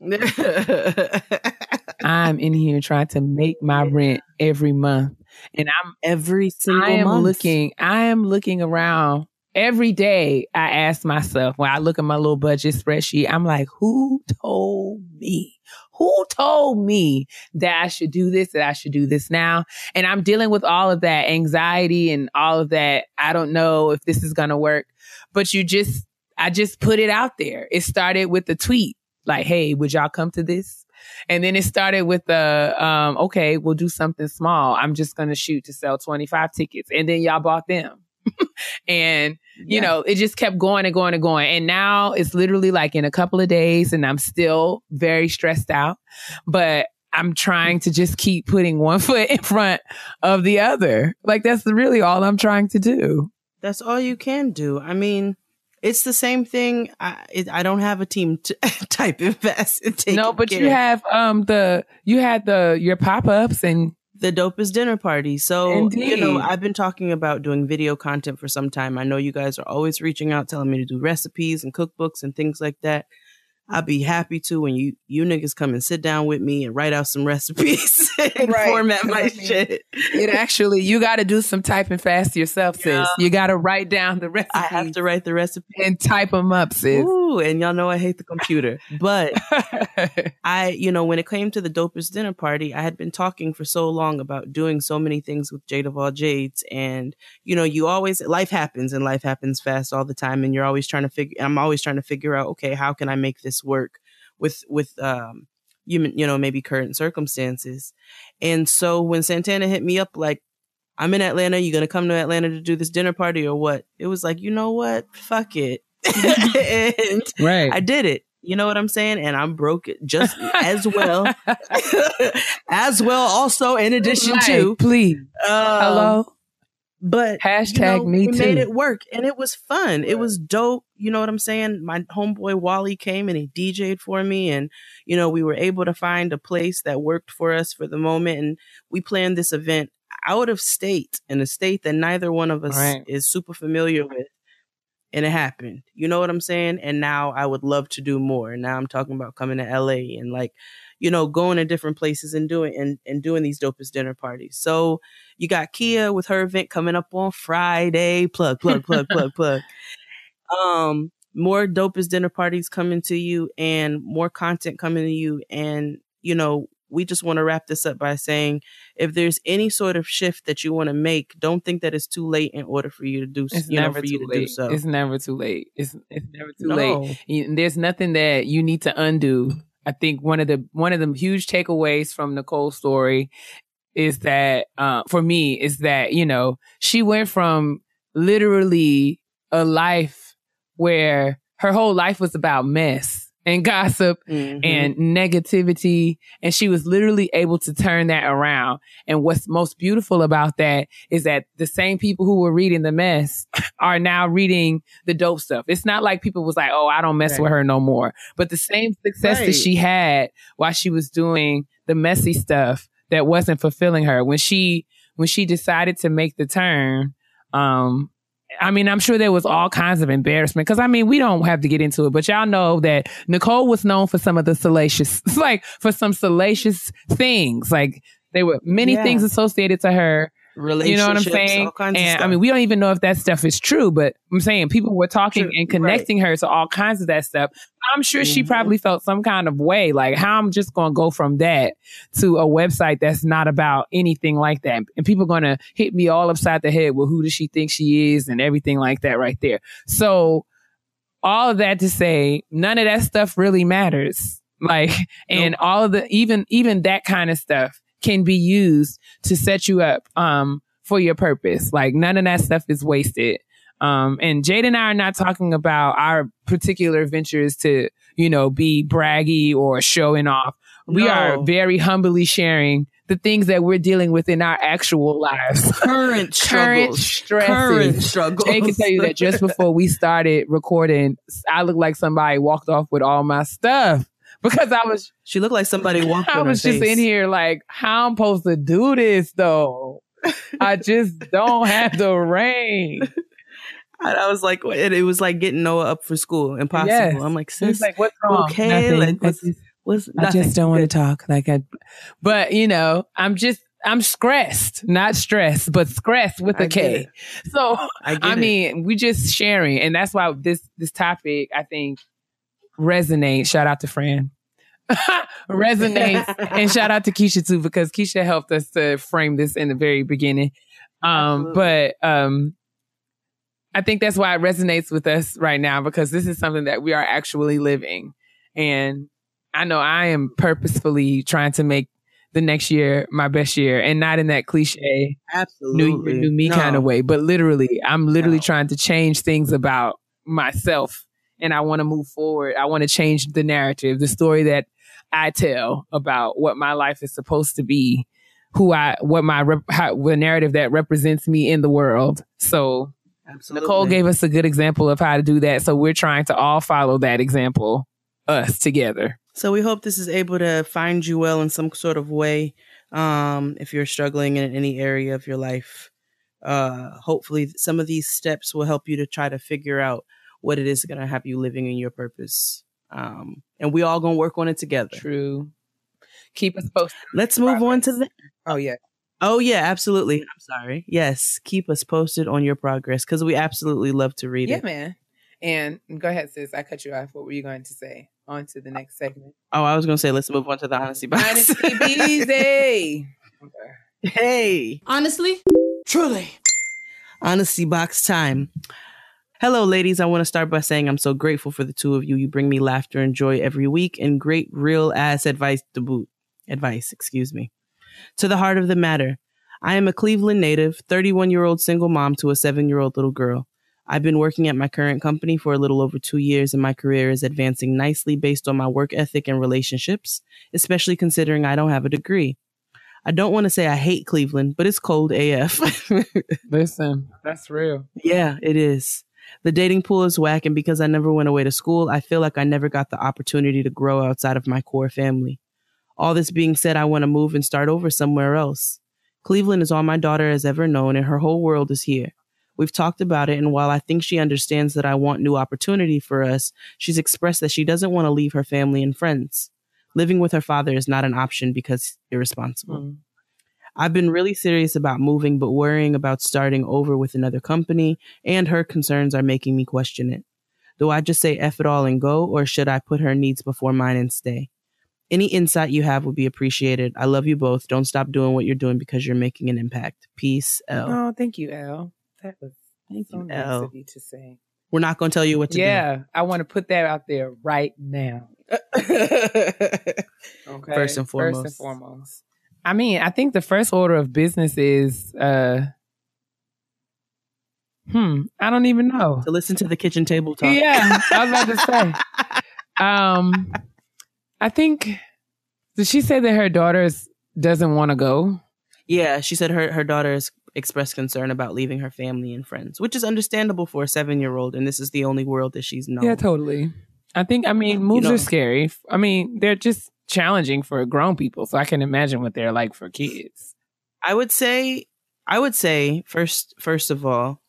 I'm in here trying to make my rent every month. And I'm every single I am month. looking I am looking around every day. I ask myself when I look at my little budget spreadsheet, I'm like, who told me? Who told me that I should do this, that I should do this now? And I'm dealing with all of that anxiety and all of that. I don't know if this is going to work, but you just, I just put it out there. It started with the tweet like, Hey, would y'all come to this? And then it started with the, um, okay, we'll do something small. I'm just going to shoot to sell 25 tickets. And then y'all bought them. and you Yeah. know, it just kept going and going and going. And now it's literally like in a couple of days and I'm still very stressed out, but I'm trying to just keep putting one foot in front of the other. Like that's really all I'm trying to do. That's all you can do. I mean, it's the same thing. I it, I don't have a team to type invest no, but you have, um, the, you had the, your pop-ups and the dopest dinner party. So, Indeed. you know, I've been talking about doing video content for some time. I know you guys are always reaching out, telling me to do recipes and cookbooks and things like that. I'd be happy to when you you niggas come and sit down with me and write out some recipes and Right. format my I mean, shit. It actually, you got to do some typing fast yourself, sis. Yeah. You got to write down the recipes I have to write the recipe. and type them up, sis. Ooh, and y'all know I hate the computer. But I, you know, when it came to the dopest dinner party, I had been talking for so long about doing so many things with Jade of all Jades. And, you know, you always, life happens and life happens fast all the time. And you're always trying to figure, I'm always trying to figure out, okay, how can I make this work with, with, um, you, you know, maybe current circumstances. And so when Santana hit me up, like, I'm in Atlanta, you to come to Atlanta to do this dinner party or what? It was like, you know what? Fuck it. and right. I did it. You know what I'm saying? And I'm broke just as well. as well, also in addition Right, to please. um, Hello. But Hashtag you know, me we too. made it work and it was fun. It was dope. You know what I'm saying? My homeboy Wally came and he DJ'd for me and you know, we were able to find a place that worked for us for the moment and we planned this event out of state in a state that neither one of us Right. is super familiar with. And it happened. You know what I'm saying? And now I would love to do more. And Now I'm talking about coming to LA and like, you know, going to different places and doing and, and doing these dopest dinner parties. So you got Kia with her event coming up on Friday. Plug, plug, plug, plug, plug. Um, more dopest dinner parties coming to you and more content coming to you. And, you know, we just want to wrap this up by saying if there's any sort of shift that you want to make, don't think that it's too late in order for you to do It's you know, never for you too to do late. so. It's never too late. It's it's never too No. late. You- There's nothing that you need to undo. I think one of the one of the huge takeaways from Necole's story is that uh, for me is that you know she went from literally a life where her whole life was about mess and gossip Mhm. and negativity. And she was literally able to turn that around. And what's most beautiful about that is that the same people who were reading the mess are now reading the dope stuff. It's not like people was like, oh, I don't mess Right. with her no more. But the same success that she had while she was doing the messy stuff that wasn't fulfilling her when she when she decided to make the turn um I mean, I'm sure there was all kinds of embarrassment because I mean, we don't have to get into it, but y'all know that Necole was known for some of the salacious, like for some salacious things. Like there were many Yeah. things associated to her. You know what I'm saying? all kinds of And I mean, we don't even know if that stuff is true, but I'm saying people were talking True, and connecting her to all kinds of that stuff. I'm sure she Mhm. probably felt some kind of way, like how I'm just going to go from that to a website that's not about anything like that. And people going to hit me all upside the head with who does she think she is and everything like that right there. So all of that to say, none of that stuff really matters. Like, and all of the, even, even that kind of stuff can be used to set you up, um, for your purpose. Like none of that stuff is wasted. Um, and Jade and I are not talking about our particular ventures to, you know, be braggy or showing off. We No. are very humbly sharing the things that we're dealing with in our actual lives. current Current struggles. stresses. Current struggles. Jay can tell you that just before we started recording, I looked like somebody walked off with all my stuff because I was she looked like somebody walked I was just face. in here like, how I'm supposed to do this though? I just don't have the rain. And I was like, it, it was like getting Noah up for school. Impossible. Yes. I'm like, sis, like, what's wrong? okay, Nothing. like, I what's- just, what's I just don't want to talk. Like I, but you know, I'm just, I'm stressed, not stressed, but stressed with I a get it. So I, I it. mean, we just sharing, and that's why this this topic I think resonates. Shout out to Fran. resonates and shout out to Keisha too because Keisha helped us to frame this in the very beginning. Um, but um, I think that's why it resonates with us right now because this is something that we are actually living, and I know I am purposefully trying to make the next year my best year, and not in that cliche absolutely new year, new me No. kind of way. But literally, I'm literally No. trying to change things about myself and I want to move forward. I want to change the narrative, the story that I tell about what my life is supposed to be, who I, what my, rep, how, the narrative that represents me in the world. So Absolutely. Necole gave us a good example of how to do that. So we're trying to all follow that example, us together. So we hope this is able to find you well in some sort of way. Um, if you're struggling in any area of your life, uh, hopefully some of these steps will help you to try to figure out what it is going to have you living in your purpose. Um, and we all gonna work on it together. True. Keep us posted. Let's move on to the. Oh yeah. Oh yeah, absolutely. I'm sorry. Yes, keep us posted on your progress because we absolutely love to read Yeah, it. Yeah, man. And go ahead, sis. I cut you off. What were you going to say? On to the next segment. Oh, I was gonna say let's move on to the honesty box. Honesty easy. Okay. hey, Honestly, truly, honesty box time. Hello, ladies. I want to start by saying I'm so grateful for the two of you. You bring me laughter and joy every week, and great real ass advice to boot. Advice, excuse me. To the heart of the matter, I am a Cleveland native, 31 year old single mom to a seven year old little girl. I've been working at my current company for a little over two years, and my career is advancing nicely based on my work ethic and relationships, especially considering I don't have a degree. I don't want to say I hate Cleveland, but it's cold AF. Listen, that's real. yeah, it is. The dating pool is whack, and because I never went away to school, I feel like I never got the opportunity to grow outside of my core family. All this being said, I want to move and start over somewhere else. Cleveland is all my daughter has ever known, and her whole world is here. We've talked about it, and while I think she understands that I want new opportunity for us, she's expressed that she doesn't want to leave her family and friends. Living with her father is not an option because irresponsible. Mm. I've been really serious about moving, but worrying about starting over with another company, and her concerns are making me question it. Do I just say F it all and go, or should I put her needs before mine and stay? Any insight you have would be appreciated. I love you both. Don't stop doing what you're doing because you're making an impact. Peace, L. Oh, thank you, L. That was Thank so you, nice L. of you to say. We're not going to tell you what to do. Yeah, I want to put that out there right now. Okay. First and foremost. First foremost. and foremost. I mean, I think the first order of business is uh hmm, I don't even know. to listen to the kitchen table talk. Yeah, I was about to say. Um I think did she say that her daughter doesn't want to go? Yeah, she said her, her daughter has expressed concern about leaving her family and friends, which is understandable for a seven year old, and this is the only world that she's known. Yeah, totally. I think I mean moves know. are scary. I mean, they're just challenging for grown people, so I can imagine what they're like for kids. I would say I would say first first of all,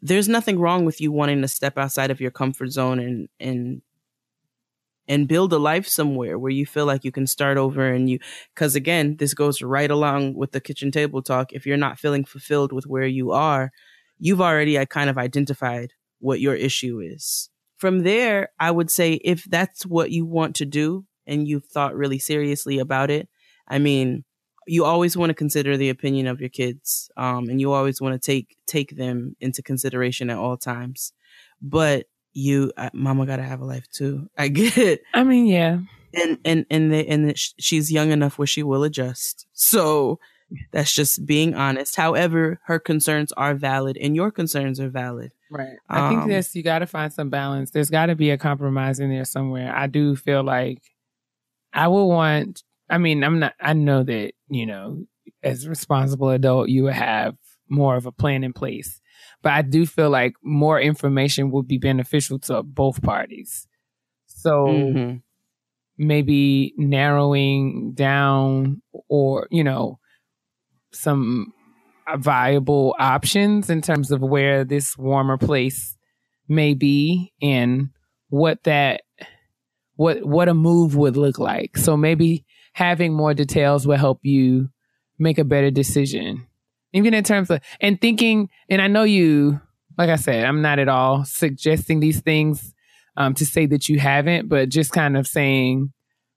there's nothing wrong with you wanting to step outside of your comfort zone and and and build a life somewhere where you feel like you can start over and you cuz again, this goes right along with the kitchen table talk. If you're not feeling fulfilled with where you are, you've already uh, kind of identified what your issue is. From there, I would say if that's what you want to do and you've thought really seriously about it, I mean, you always want to consider the opinion of your kids um, and you always want to take take them into consideration at all times but you uh, mama gotta have a life too i get it I mean, yeah. and and and they, and she's young enough where she will adjust so that's just being honest however her concerns are valid and your concerns are valid Right. I think Um, there's you got to find some balance. There's got to be a compromise in there somewhere. I do feel like I would want. I mean, I'm not. I know that you know, as a responsible adult, you would have more of a plan in place. But I do feel like more information would be beneficial to both parties. So Mhm. maybe narrowing down or you know some viable options in terms of where this warmer place may be and what that what what a move would look like. So maybe having more details will help you make a better decision. Even in terms of and thinking and i know you like i said i'm not at all suggesting these things um, to say that you haven't but just kind of saying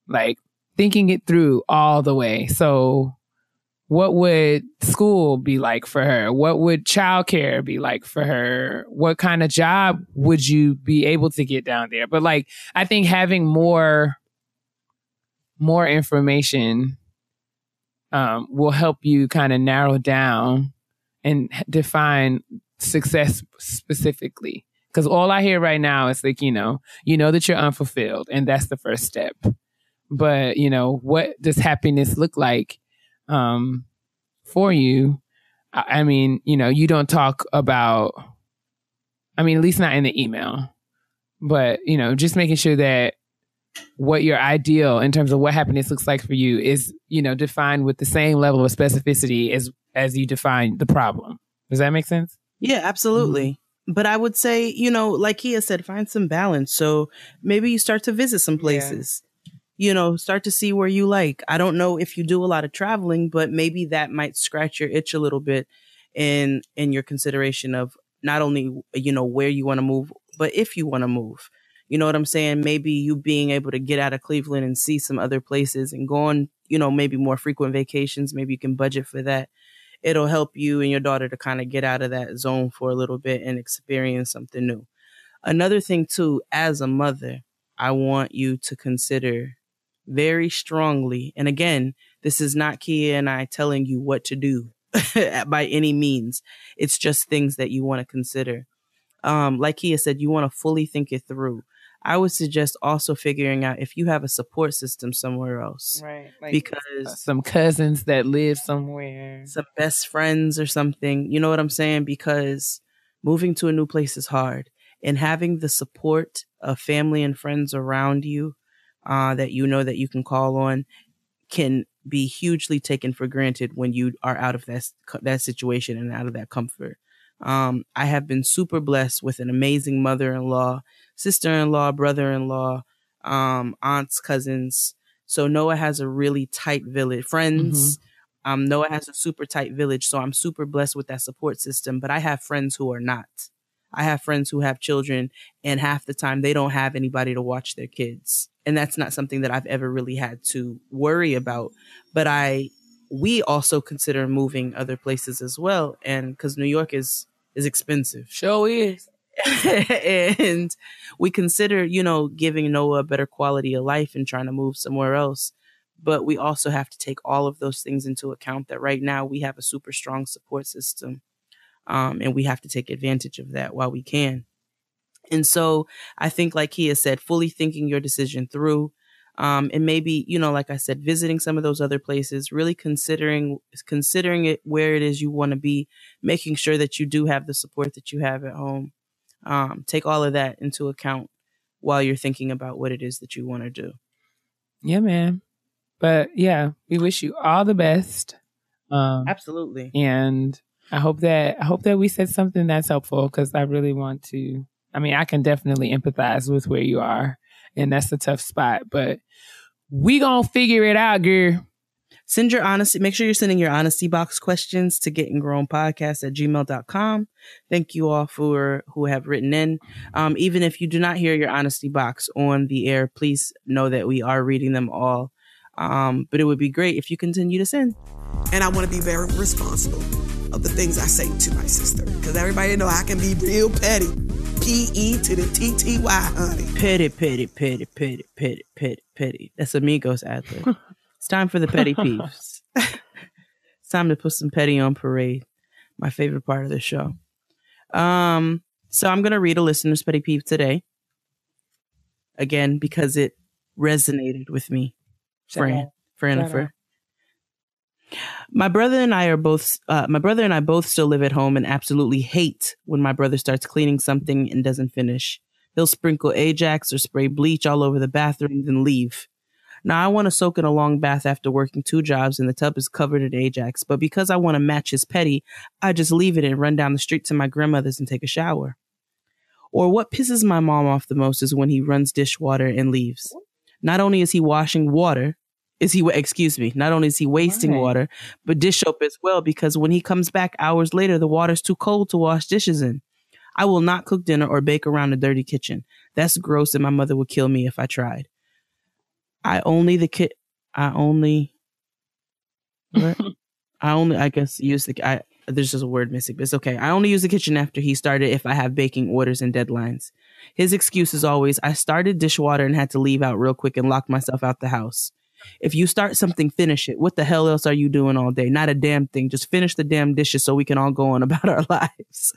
like thinking it through all the way. So what would school be like for her? What would childcare be like for her? What kind of job would you be able to get down there? But like, I think having more, more information, um, will help you kind of narrow down and define success specifically. Cause all I hear right now is like, you know, you know that you're unfulfilled and that's the first step. But, you know, what does happiness look like? Um, for you. I I mean, you know, you don't talk about, I mean, at least not in the email, but, you know, just making sure that what your ideal in terms of what happiness looks like for you is, you know, defined with the same level of specificity as as you define the problem. Does that make sense? Yeah, absolutely. Mm-hmm. But I would say, you know, like Kia said, find some balance. So maybe you start to visit some places. You know, start to see where you like. I don't know if you do a lot of traveling, but maybe that might scratch your itch a little bit in in your consideration of not only you know where you want to move, but if you want to move. You know what I'm saying? Maybe you being able to get out of Cleveland and see some other places and go on, you know, maybe more frequent vacations. Maybe you can budget for that. It'll help you and your daughter to kind of get out of that zone for a little bit and experience something new. Another thing, too, as a mother, I want you to consider very strongly. And again, this is not Kia and I telling you what to do by any means. It's just things that you want to consider. Um, like Kia said, you want to fully think it through. I would suggest also figuring out if you have a support system somewhere else. Right. Like because some cousins that live somewhere, some best friends or something. You know what I'm saying? Because moving to a new place is hard. And having the support of family and friends around you uh, that you know that you can call on can be hugely taken for granted when you are out of that that situation and out of that comfort. Um, I have been super blessed with an amazing mother-in-law sister in law, brother in law, um, aunts, cousins. So Noah has a really tight village, friends. Mm-hmm. Um, Noah has a super tight village. So I'm super blessed with that support system. But I have friends who are not. I have friends who have children, and half the time they don't have anybody to watch their kids. And that's not something that I've ever really had to worry about. But I, we also consider moving other places as well. And because New York is, is expensive. Sure is. and we consider, you know, giving Noah a better quality of life and trying to move somewhere else. But we also have to take all of those things into account that right now we have a super strong support system. Um, and we have to take advantage of that while we can. And so I think, like he has said, fully thinking your decision through, um, and maybe you know, like I said, visiting some of those other places, really considering considering it where it is you want to be, making sure that you do have the support that you have at home, um, take all of that into account while you're thinking about what it is that you want to do. Yeah, man. But yeah, we wish you all the best. Um, Absolutely. And I hope that I hope that we said something that's helpful because I really want to. I mean, I can definitely empathize with where you are, and that's a tough spot. But we gonna figure it out, girl send your honesty. Make sure you're sending your honesty box questions to getting grown podcast at gmail.com. Thank you all for who have written in. Um, even if you do not hear your honesty box on the air, please know that we are reading them all. Um, but it would be great if you continue to send. And I want to be very responsible of the things I say to my sister because everybody know I can be real petty. P E to the T T Y, honey. Petty, petty, petty, petty, petty, petty, petty. That's Amigos ad lib. It's time for the petty peeves. it's time to put some petty on parade. My favorite part of the show. Um, so I'm gonna read a listener's petty peeve today. Again, because it resonated with me. Fran, Franifer. My brother and I are both. Uh, my brother and I both still live at home and absolutely hate when my brother starts cleaning something and doesn't finish. He'll sprinkle Ajax or spray bleach all over the bathroom, then leave. Now I want to soak in a long bath after working two jobs and the tub is covered in Ajax, but because I want to match his petty, I just leave it and run down the street to my grandmother's and take a shower. Or what pisses my mom off the most is when he runs dishwater and leaves. Not only is he washing water, is he excuse me, not only is he wasting right. water, but dish soap as well because when he comes back hours later the water's too cold to wash dishes in. I will not cook dinner or bake around a dirty kitchen. That's gross and my mother would kill me if I tried. I only the kit. I only. I only. I guess use the. I there's just a word missing, but it's okay. I only use the kitchen after he started if I have baking orders and deadlines. His excuse is always, I started dishwater and had to leave out real quick and lock myself out the house. If you start something, finish it. What the hell else are you doing all day? Not a damn thing. Just finish the damn dishes so we can all go on about our lives.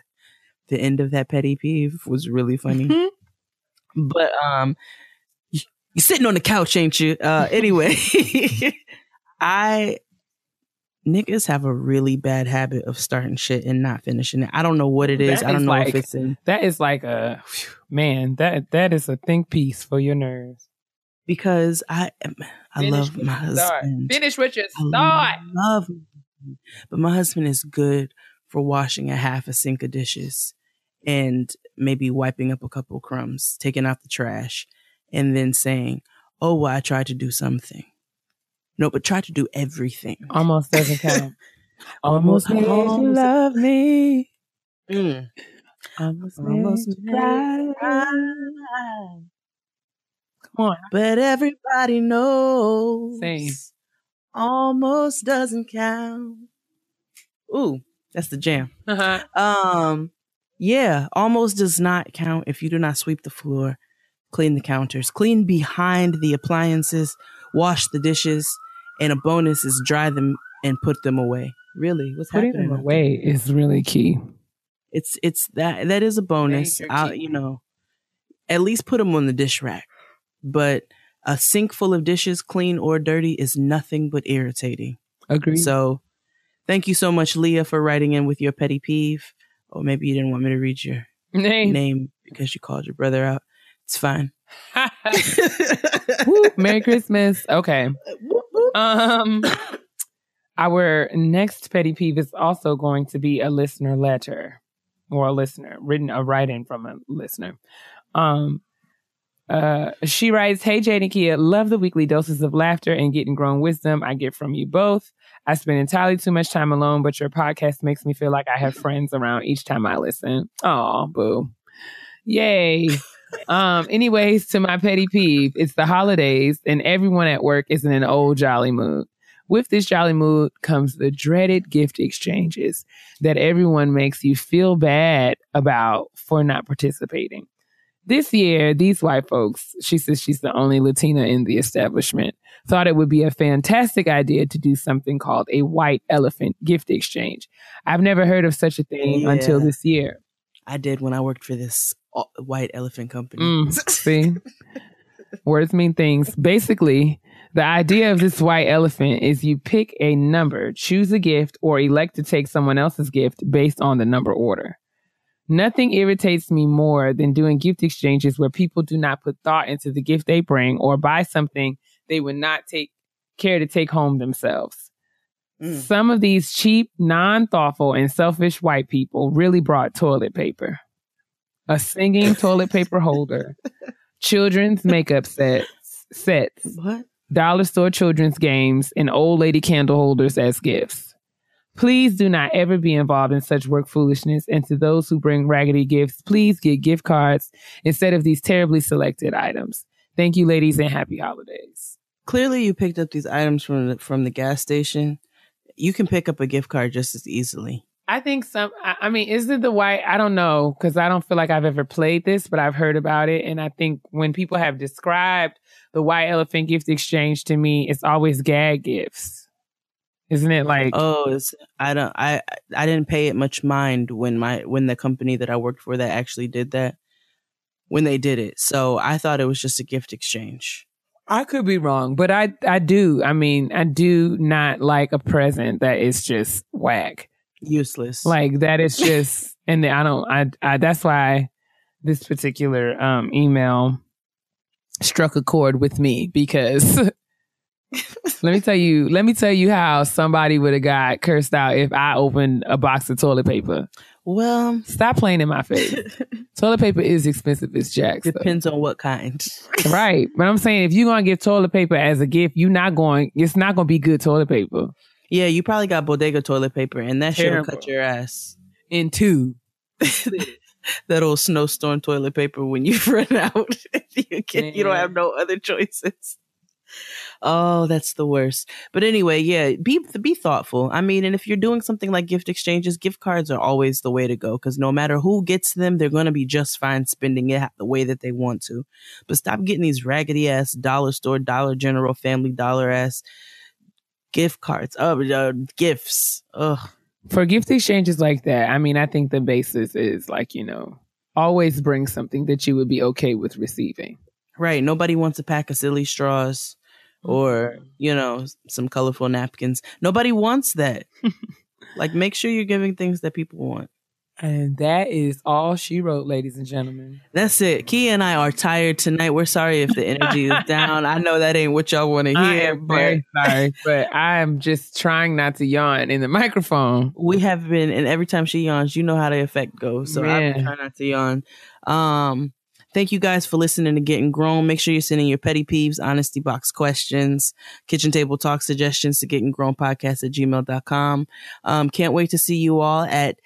The end of that petty peeve was really funny. Mm-hmm. But um you're sitting on the couch, ain't you? Uh, anyway, I niggas have a really bad habit of starting shit and not finishing it. I don't know what it is. That I don't know like, if it's in. That is like a man. That that is a think piece for your nerves. Because I am, I Finish love my you start. husband. Finish what you I start. love my husband. But my husband is good for washing a half a sink of dishes and maybe wiping up a couple crumbs, taking out the trash, and then saying, Oh, well, I tried to do something. No, but try to do everything. Almost doesn't count. Almost made you love me. Mm. Almost, Almost made you cry. Come on. But everybody knows. Same. Almost doesn't count. Ooh, that's the jam. Uh-huh. Um, yeah, almost does not count if you do not sweep the floor, clean the counters, clean behind the appliances, wash the dishes, and a bonus is dry them and put them away. Really, what's Putting happening? them away is really key. It's it's that that is a bonus. I'll, you know, at least put them on the dish rack. But a sink full of dishes, clean or dirty, is nothing but irritating. Agreed. So, thank you so much, Leah, for writing in with your petty peeve. Or maybe you didn't want me to read your Name. name because you called your brother out. It's fine. Woo, Merry Christmas. Okay. Um, our next petty peeve is also going to be a listener letter or a listener written a write-in from a listener. Um, uh, she writes, "Hey Jade and Kia, love the weekly doses of laughter and getting grown wisdom I get from you both. I spend entirely too much time alone, but your podcast makes me feel like I have friends around each time I listen. Oh, boo, yay." Um, anyways, to my petty peeve, it's the holidays and everyone at work is in an old jolly mood. With this jolly mood comes the dreaded gift exchanges that everyone makes you feel bad about for not participating. This year, these white folks, she says she's the only Latina in the establishment, thought it would be a fantastic idea to do something called a white elephant gift exchange. I've never heard of such a thing until this year. I did when I worked for this uh, white elephant company. Mm, see, words mean things. Basically, the idea of this white elephant is you pick a number, choose a gift, or elect to take someone else's gift based on the number order. Nothing irritates me more than doing gift exchanges where people do not put thought into the gift they bring or buy something they would not take care to take home themselves. Mm. Some of these cheap, non thoughtful, and selfish white people really brought toilet paper, a singing toilet paper holder, children's makeup sets, sets, What? dollar store children's games, and old lady candle holders as gifts. Please do not ever be involved in such work foolishness. And to those who bring raggedy gifts, please get gift cards instead of these terribly selected items. Thank you, ladies, and happy holidays. Clearly, you picked up these items from the, from the gas station. You can pick up a gift card just as easily. I think some. I mean, is it the white? I don't know because I don't feel like I've ever played this, but I've heard about it, and I think when people have described the white elephant gift exchange to me, it's always gag gifts, isn't it? Like, Oh, it's I don't I I didn't pay it much mind when my when the company that I worked for that actually did that when they did it. So I thought it was just a gift exchange. I could be wrong, but I I do. I mean, I do not like a present that is just whack. Useless. Like that is just, and I don't. I, I that's why this particular um email struck a chord with me because let me tell you, let me tell you how somebody would have got cursed out if I opened a box of toilet paper. well, Stop playing in my face. toilet paper is expensive as jacks. though. depends on what kind. Right. But I'm saying if you're gonna give toilet paper as a gift, you're not going it's not gonna be good toilet paper. Yeah, you probably got bodega toilet paper, and that shit'll cut your ass. In two. that old snowstorm toilet paper when you run out. you, can, you don't have no other choices. Oh, that's the worst. But anyway, yeah, be be thoughtful. I mean, and if you're doing something like gift exchanges, gift cards are always the way to go because no matter who gets them, they're going to be just fine spending it the way that they want to. But stop getting these raggedy ass dollar store, Dollar General, Family Dollar ass gift cards. Oh, uh, gifts. Ugh. For gift exchanges like that, I mean, I think the basis is like, you know, always bring something that you would be okay with receiving. Right. Nobody wants a pack of silly straws or, you know, some colorful napkins. Nobody wants that. like, make sure you're giving things that people want. And that is all she wrote, ladies and gentlemen. That's it. Kia and I are tired tonight. We're sorry if the energy is down. I know that ain't what y'all want to hear, but very sorry, but I am just trying not to yawn in the microphone. we have been, and every time she yawns, you know how the effect goes. So I've been trying not to yawn. Um, thank you guys for listening to Getting Grown. Make sure you're sending your petty peeves, honesty box questions, kitchen table talk suggestions to getting grown podcast at gmail.com. Um, can't wait to see you all at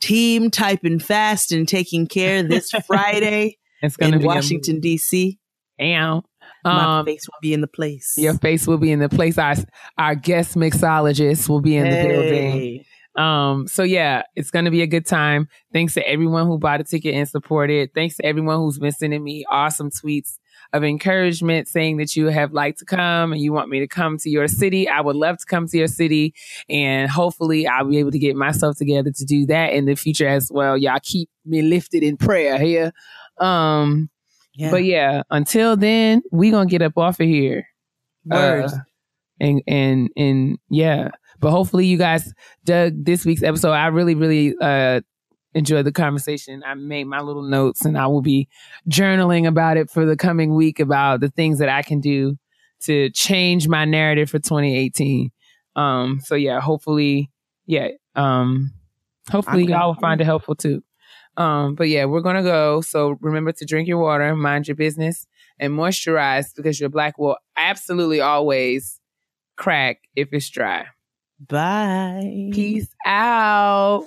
Team Typing Fast and Taking Care this Friday It's to in be Washington, D.C. Ow. My Um, face will be in the place. your face will be in the place. Our our guest mixologist will be in the building. Um, so yeah, it's gonna be a good time. Thanks to everyone who bought a ticket and supported. Thanks to everyone who's been sending me awesome tweets of encouragement saying that you have liked to come and you want me to come to your city. I would love to come to your city and hopefully I'll be able to get myself together to do that in the future as well. Y'all keep me lifted in prayer here. Um, Yeah. but yeah, until then, we gonna get up off of here. Words. Uh, and and and yeah. But hopefully you guys dug this week's episode. I really, really uh enjoyed the conversation. I made my little notes and I will be journaling about it for the coming week about the things that I can do to change my narrative for 2018. Um so yeah, hopefully yeah, um hopefully y'all will find it helpful too. Um but yeah, we're going to go. So remember to drink your water, mind your business and moisturize because your black will absolutely always crack if it's dry. Bye. Peace out.